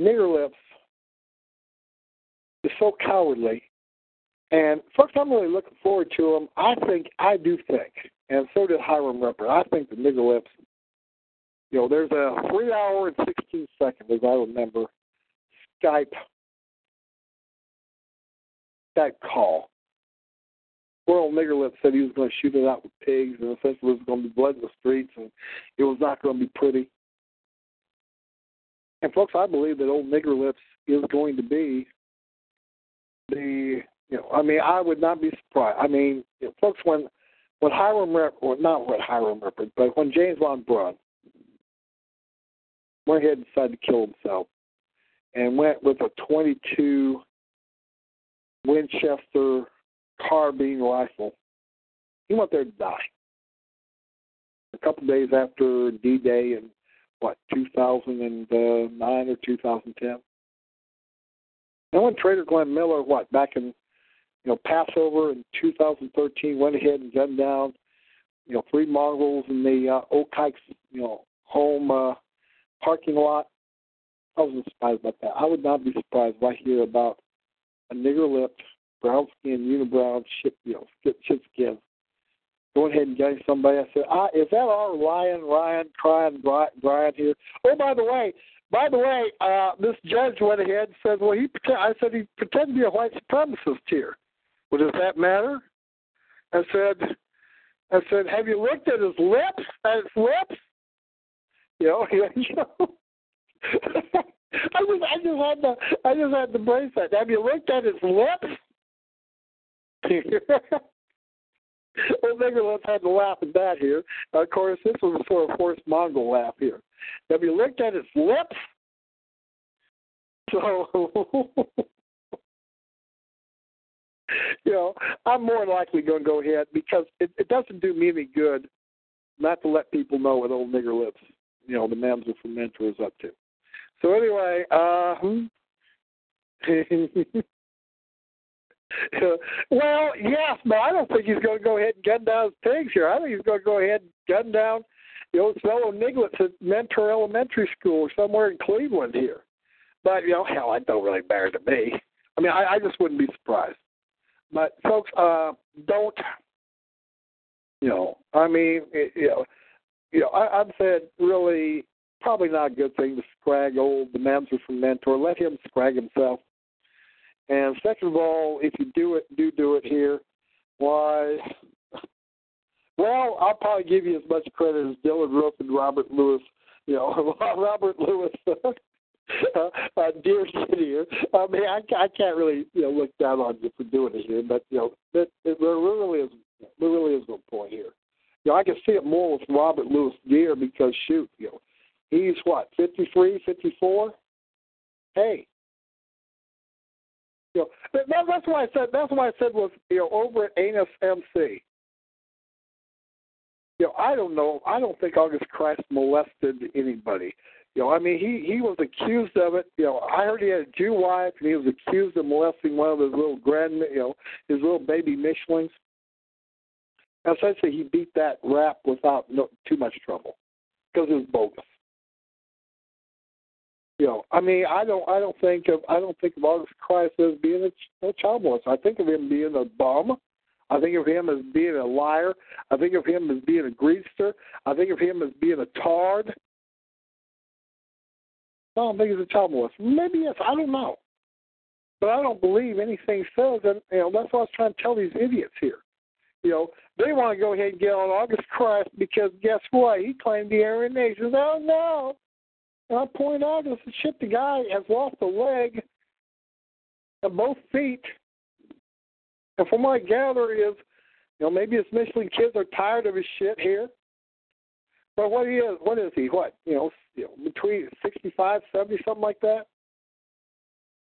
nigger lips is so cowardly, and folks, I'm really looking forward to them. I think I do think, and so did Hiram Ripper. I think the nigger lips. You know, there's a three hour and sixteen seconds, as I remember, Skype Skype call Squirrel Niggerlip said he was going to shoot it out with pigs, and essentially it was going to be blood in the streets, and it was not going to be pretty. And folks, I believe that old Nigger Lips is going to be the you know I mean I would not be surprised. I mean, you know, folks, when when Hiram Rep or not when Hiram Ripper, but when James Von Brunn went ahead and decided to kill himself and went with a 22 Winchester carbine rifle. He went there to die. A couple days after D Day in what, 2009 or 2010. And when Trader Glenn Miller, what, back in you know Passover in 2013, went ahead and gunned down you know three Mongols in the uh, Oak Heights you know home uh, parking lot. I wasn't surprised about that. I would not be surprised if I hear about a nigger-lipped brown skin, unibrow, shit, you know, shit, skin. Go ahead and getting somebody. I said, ah, is that our Ryan, Ryan, crying, Brian here? Oh, by the way, by the way, uh, this judge went ahead and said, well, he pretend, I said he pretended to be a white supremacist here. Well, does that matter? I said, I said, have you looked at his lips? At his lips? You know, you know. I just, I just had to, I just had to brace that. Have you looked at his lips? Well, let's had to laugh at that here. of course, this was a sort of forced Mongol laugh here. Have you looked at his lips? So, you know, I'm more likely going to go ahead because it, it doesn't do me any good not to let people know what old nigger lips, you know, the Mamzer from Mentor is up to. So anyway, uh, well, yes, but I don't think he's going to go ahead and gun down his pigs here. I think he's going to go ahead and gun down the old fellow Niglets at Mentor Elementary School or somewhere in Cleveland here. But, you know, hell, that don't really matter to me. I mean, I, I just wouldn't be surprised. But, folks, uh, don't, you know, I mean, it, you know, you know, I, I've said really probably not a good thing to scrag old the Mamzer from Mentor. Let him scrag himself. And second of all, if you do it, do do it here. Why? Well, I'll probably give you as much credit as Dylan Roof and Robert Lewis. You know, Robert Lewis, uh, uh, dear. I mean, I, I can't really you know look down on you for doing it here, but you know, it, it, there really is there really is no point here. You know, I can see it more with Robert Lewis Gear because shoot, you know, he's what fifty three, fifty four. Hey, you know, that, that's why I said that's why I said was you know over at Anus MC. You know, I don't know. I don't think August Kreis molested anybody. You know, I mean, he he was accused of it. You know, I heard he had a Jew wife, and he was accused of molesting one of his little grand, you know, his little baby Michelins. Essentially, he beat that rap without no, too much trouble because it was bogus. You know, I mean, I don't, I don't think of, I don't think of August Kreis as being a, a child molester. I think of him being a bum. I think of him as being a liar. I think of him as being a greaser. I think of him as being a tard. I don't think he's a child molester. Maybe yes. I don't know. But I don't believe anything says, and you know that's what I was trying to tell these idiots here. You know, they want to go ahead and get on August Kreis because guess what? He claimed the Aryan nations. Oh no! And I point out this shit. The guy has lost a leg and both feet. And from what I gather is, you know, maybe his Michelin kids are tired of his shit here. But what he is, what is he? What you know, you know, between sixty-five, seventy, something like that.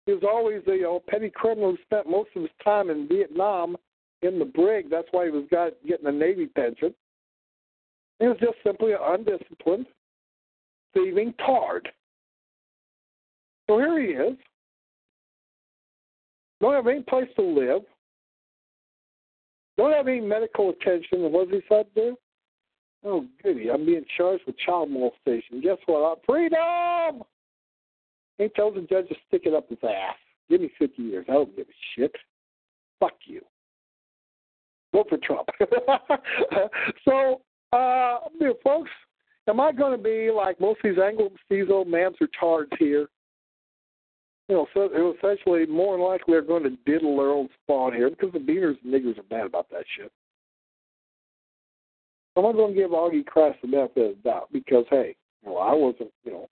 He was always a you know, petty criminal who spent most of his time in Vietnam in the brig. That's why he was got getting a Navy pension. He was just simply undisciplined, thieving tard. So here he is. Don't have any place to live. Don't have any medical attention. And what does he to do? Oh, goody. I'm being charged with child molestation. Guess what? I'm freedom! He tells the judge to stick it up his ass. Give me 50 years. I don't give a shit. Fuck you. Vote for Trump. so, uh, folks, am I going to be like most of these Anglo these old mans are tards here? You know, so essentially, more than likely, they're going to diddle their own spawn here because the beaners and niggers are bad about that shit. I'm not going to give Augie Kreis the benefit of the doubt because, hey, you know, I wasn't, you know,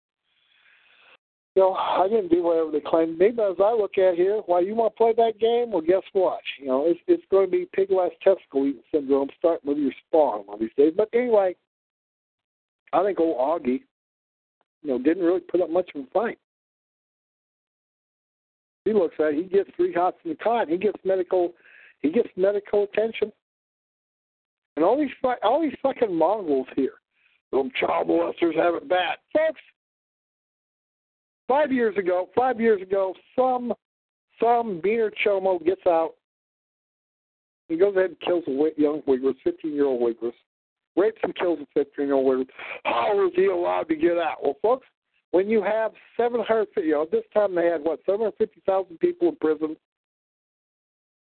you know, I didn't do whatever they claimed me. But as I look at here, why you want to play that game? Well, guess what? You know, it's it's going to be pig last testicle eating syndrome starting with your spawn one of these days. But anyway, I think old Augie, you know, didn't really put up much of a fight. He looks at it, he gets three hots in the cot. He gets medical, he gets medical attention. And all these all these fucking Mongols here, them child molesters have it bad, folks. Five years ago, five years ago, some some beaner chomo gets out. He goes ahead and kills a young Uyghur, 15 year old Uyghur, rapes and kills a 15 year old Uyghur. How is he allowed to get out? Well, folks, when you have 750, you know, this time they had what 750,000 people in prison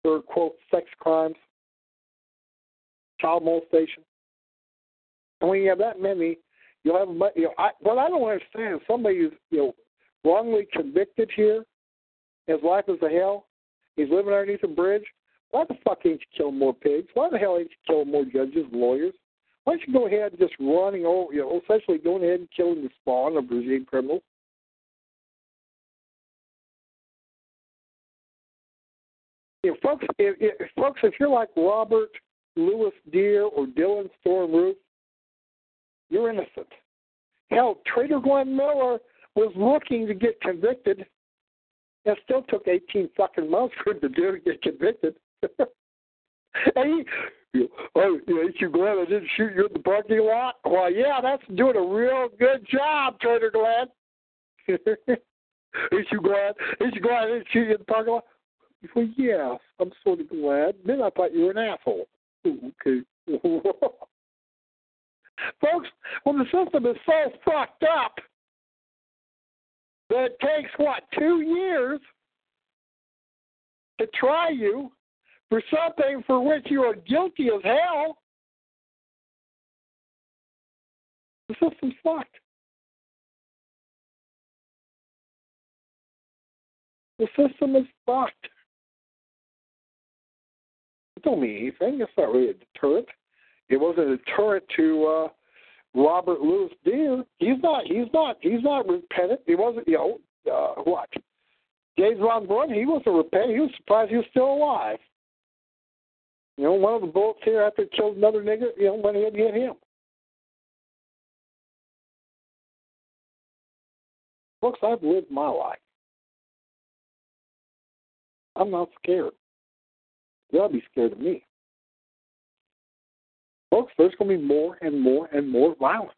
for quote sex crimes, child molestation, and when you have that many, you'll have you know. I, what I don't understand is somebody who's you know wrongly convicted here, his life is a hell. He's living underneath a bridge. Why the fuck ain't you killing more pigs? Why the hell ain't you killing more judges, lawyers? Why don't you go ahead and just running over, you know, essentially going ahead and killing the spawn of regime criminals? Know, folks, if, if, folks, if you're like Robert Lewis Dear or Dylan Storm Roof, you're innocent. Hell, Trader Glenn Miller was looking to get convicted. It still took 18 fucking months for him to do to get convicted. Oh, and he, oh, ain't you glad I didn't shoot you in the parking lot? Well, yeah, that's doing a real good job, Trader Glenn. ain't you glad? Ain't you glad I didn't shoot you in the parking lot? Well, yes, I'm sort of glad. Then I thought you were an asshole. Okay. Folks, when the system is so fucked up, that it takes what two years to try you for something for which you are guilty as hell. The system's fucked. The system is fucked. It don't mean anything. It's not really a deterrent. It wasn't a deterrent to uh, Robert Lewis Dear, he's not he's not he's not repentant. He wasn't you know uh, what? James Von Brunn, he wasn't repentant. He was surprised he was still alive. You know, one of the bullets here after it killed another nigger, you know, went ahead and hit him. Folks, I've lived my life. I'm not scared. They'll be scared of me. Folks, there's to be more and more and more violence.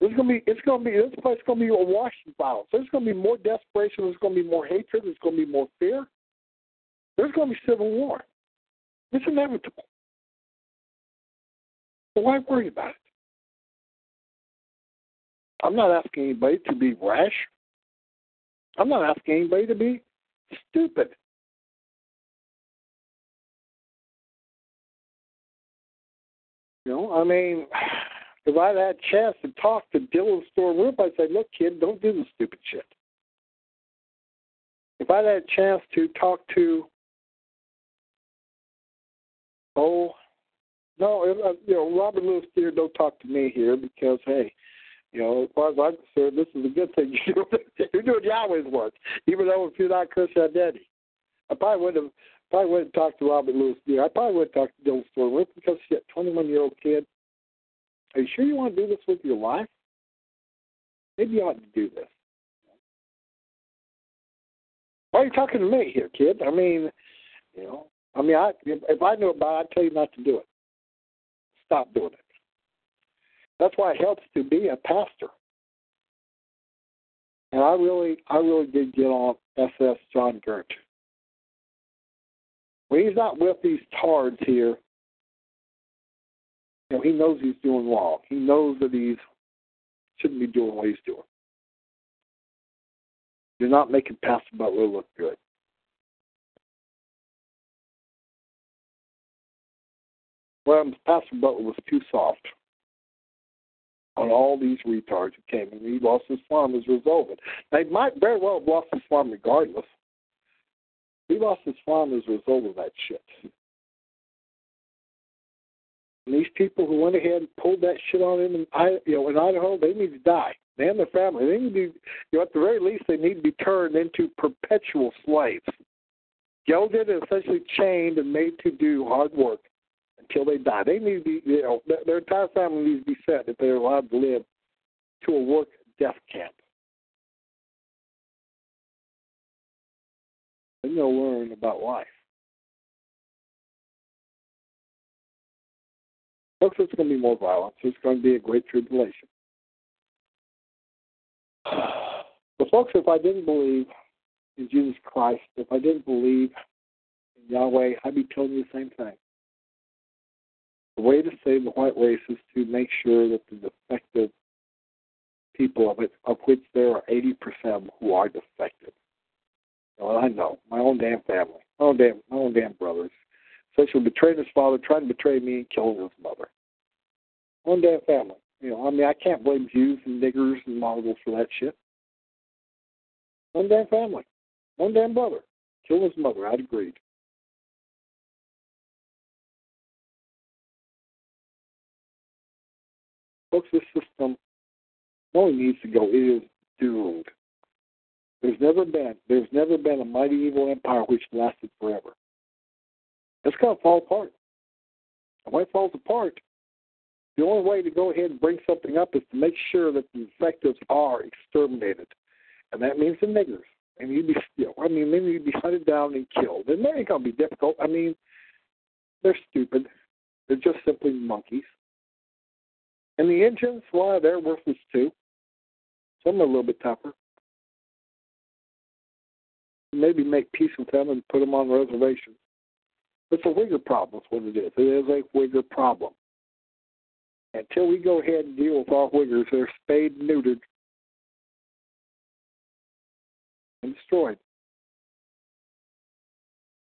There's to be, it's to be, this place to be a wash of violence. There's to be more desperation. There's to be more hatred. There's to be more fear. There's to be civil war. It's inevitable. But why worry about it? I'm not asking anybody to be rash. I'm not asking anybody to be stupid. You know, I mean, if I'd had a chance to talk to Dylan Storm Roof, I'd say, look, kid, don't do the stupid shit. if I had a chance to talk to, oh, no, uh, you know, Robert Lewis Dear, don't talk to me here because, hey, you know, as far as I'm concerned, this is a good thing. You're doing Yahweh's work, even though if you're not Christian identity. I probably wouldn't have probably wouldn't talk to Robert Lewis Dear. I probably would talk to Dylan Storm because shit, twenty one year old kid. Are you sure you want to do this with your life? Maybe you ought to do this. Why are you talking to me here, kid? I mean, you know, I mean, I if I knew about it, I'd tell you not to do it. Stop doing it. That's why it helps to be a pastor. And I really, I really did get on SS John Gert. When he's not with these tards here, you know, he knows he's doing wrong. He knows that he's shouldn't be doing what he's doing. You're not making Pastor Butler look good. Well, Pastor Butler was too soft on all these retards who came, and he lost his farm as a result of it. He might very well have lost his farm regardless. He lost his farm as a result of that shit. And these people who went ahead and pulled that shit on him, in, you know, in Idaho, they need to die. They and their family. They need to be, you know, at the very least, they need to be turned into perpetual slaves, gelded and essentially chained and made to do hard work until they die. They need to be, you know, their entire family needs to be sent if they're allowed to live to a work death camp. Then they'll learn about life. Folks, it's going to be more violence. There's going to be a great tribulation. But folks, if I didn't believe in Jesus Christ, if I didn't believe in Yahweh, I'd be telling you the same thing. The way to save the white race is to make sure that the defective people of it, of which there are 80% who are defective. Well, I know my own damn family, my own damn, my own damn brothers, essentially betraying his father, trying to betray me, and killing his mother. My own damn family. You know, I mean, I can't blame Jews and niggers and Mongols for that shit. One damn family, one damn brother, killed his mother. I'd agreed. Folks, this system only needs to go. It is doomed. There's never been there's never been a mighty evil empire which lasted forever. It's gonna fall apart. And when it falls apart, the only way to go ahead and bring something up is to make sure that the infectives are exterminated. And that means the niggers. And you'd be you I mean, need to be hunted down and killed. And that ain't gonna be difficult. I mean, they're stupid. They're just simply monkeys. And the Indians, well, they're worthless too. Some are a little bit tougher. Maybe make peace with them and put them on reservations. It's a Wigger problem, is what it is. It is a Wigger problem. Until we go ahead and deal with all Wiggers, they're spayed neutered and destroyed.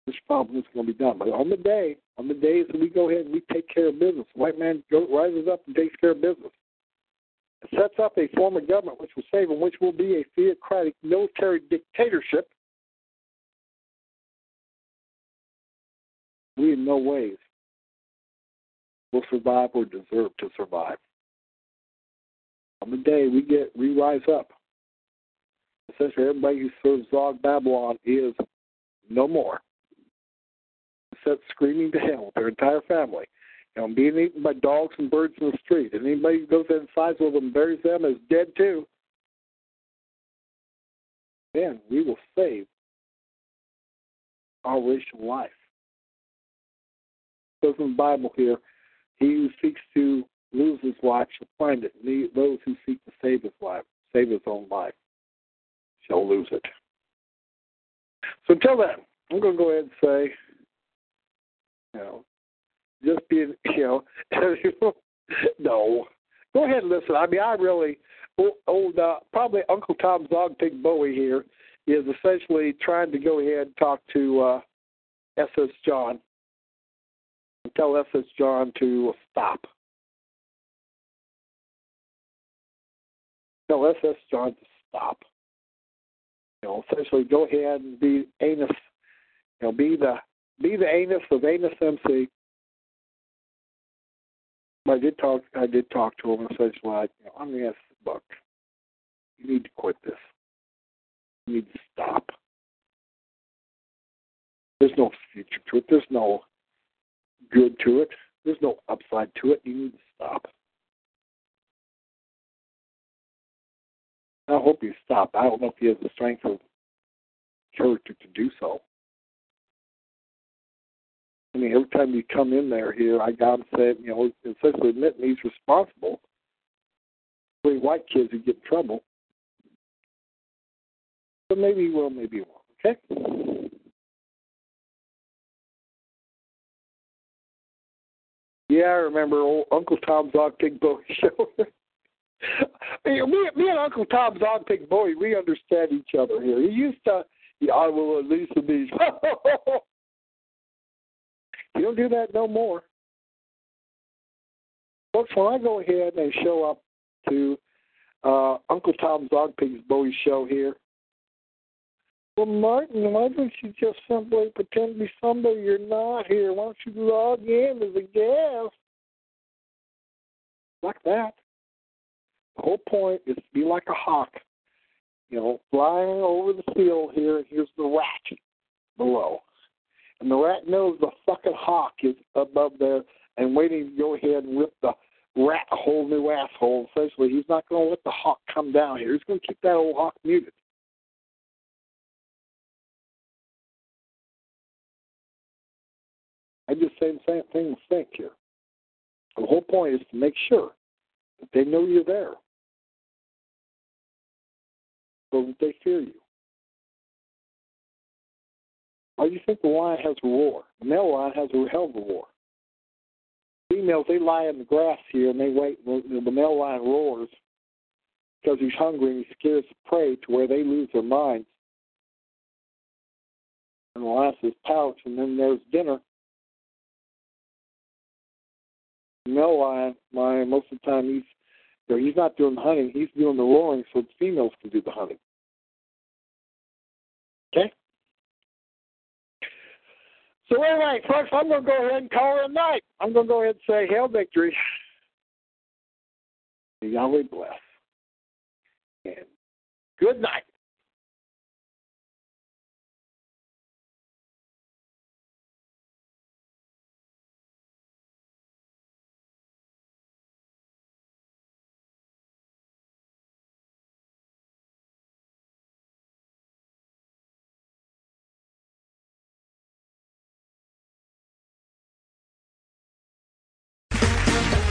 This problem is going to be done. But on the day, on the days that we go ahead and we take care of business, white man go, rises up and takes care of business. It sets up a form of government which will save them, which will be a theocratic military dictatorship. We in no ways will survive or deserve to survive. On the day we get we rise up, essentially everybody who serves Zog Babylon is no more set screaming to hell their entire family. You know, being eaten by dogs and birds in the street. And anybody who goes inside with them and buries them is dead too. Then we will save our racial life. It says in the Bible here, he who seeks to lose his life shall find it. And those who seek to save his life, save his own life, shall lose it. So until then, I'm going to go ahead and say know, just being, you know, no. Go ahead and listen. I mean, I really, old, uh, probably Uncle Tom Zogpig Bowie here is essentially trying to go ahead and talk to uh, SS John and tell SS John to stop. Tell SS John to stop. You know, essentially go ahead and be anus. You know, be the be the anus of anus MC. But I did talk. I did talk to him and said, "Like, you know, I'm the ask Buck. You need to quit this. You need to stop. There's no future to it. There's no good to it. There's no upside to it. You need to stop." I hope you stop. I don't know if he has the strength of character to do so. I mean, every time you come in there here, I got said, you know, essentially admitting he's responsible for white kids who get in trouble. But maybe he will, maybe he won't. Okay. Yeah, I remember old Uncle Tom's Dog Pig Bowie show. me, me and Uncle Tom's Dog Pig Bowie, we understand each other here. He used to, yeah, I will at least these. You don't do that no more. Folks, when I go ahead and show up to uh, Uncle Tom's Dog Pigs Bowie show here, well, Martin, why don't you just simply pretend to be somebody you're not here? Why don't you log in as a guest? Like that. The whole point is to be like a hawk, you know, flying over the field here, and here's the rat below. And the rat knows the fucking hawk is above there and waiting to go ahead and rip the rat a whole new asshole. Essentially, he's not going to let the hawk come down here. He's going to keep that old hawk muted. I just say the same thing with Finck here. The whole point is to make sure that they know you're there so that they fear you. Why you think the lion has a roar? The male lion has a hell of a roar. Females, they lie in the grass here and they wait. The, the male lion roars because he's hungry and he scares the prey to where they lose their minds. And the lion says, pouch, and then there's dinner. The male lion, lion, most of the time, he's you know, he's not doing the hunting, he's doing the roaring so the females can do the hunting. Okay? So anyway, folks, I'm going to go ahead and call it a night. I'm going to go ahead and say, Hail Victory. Yahweh bless. And good night.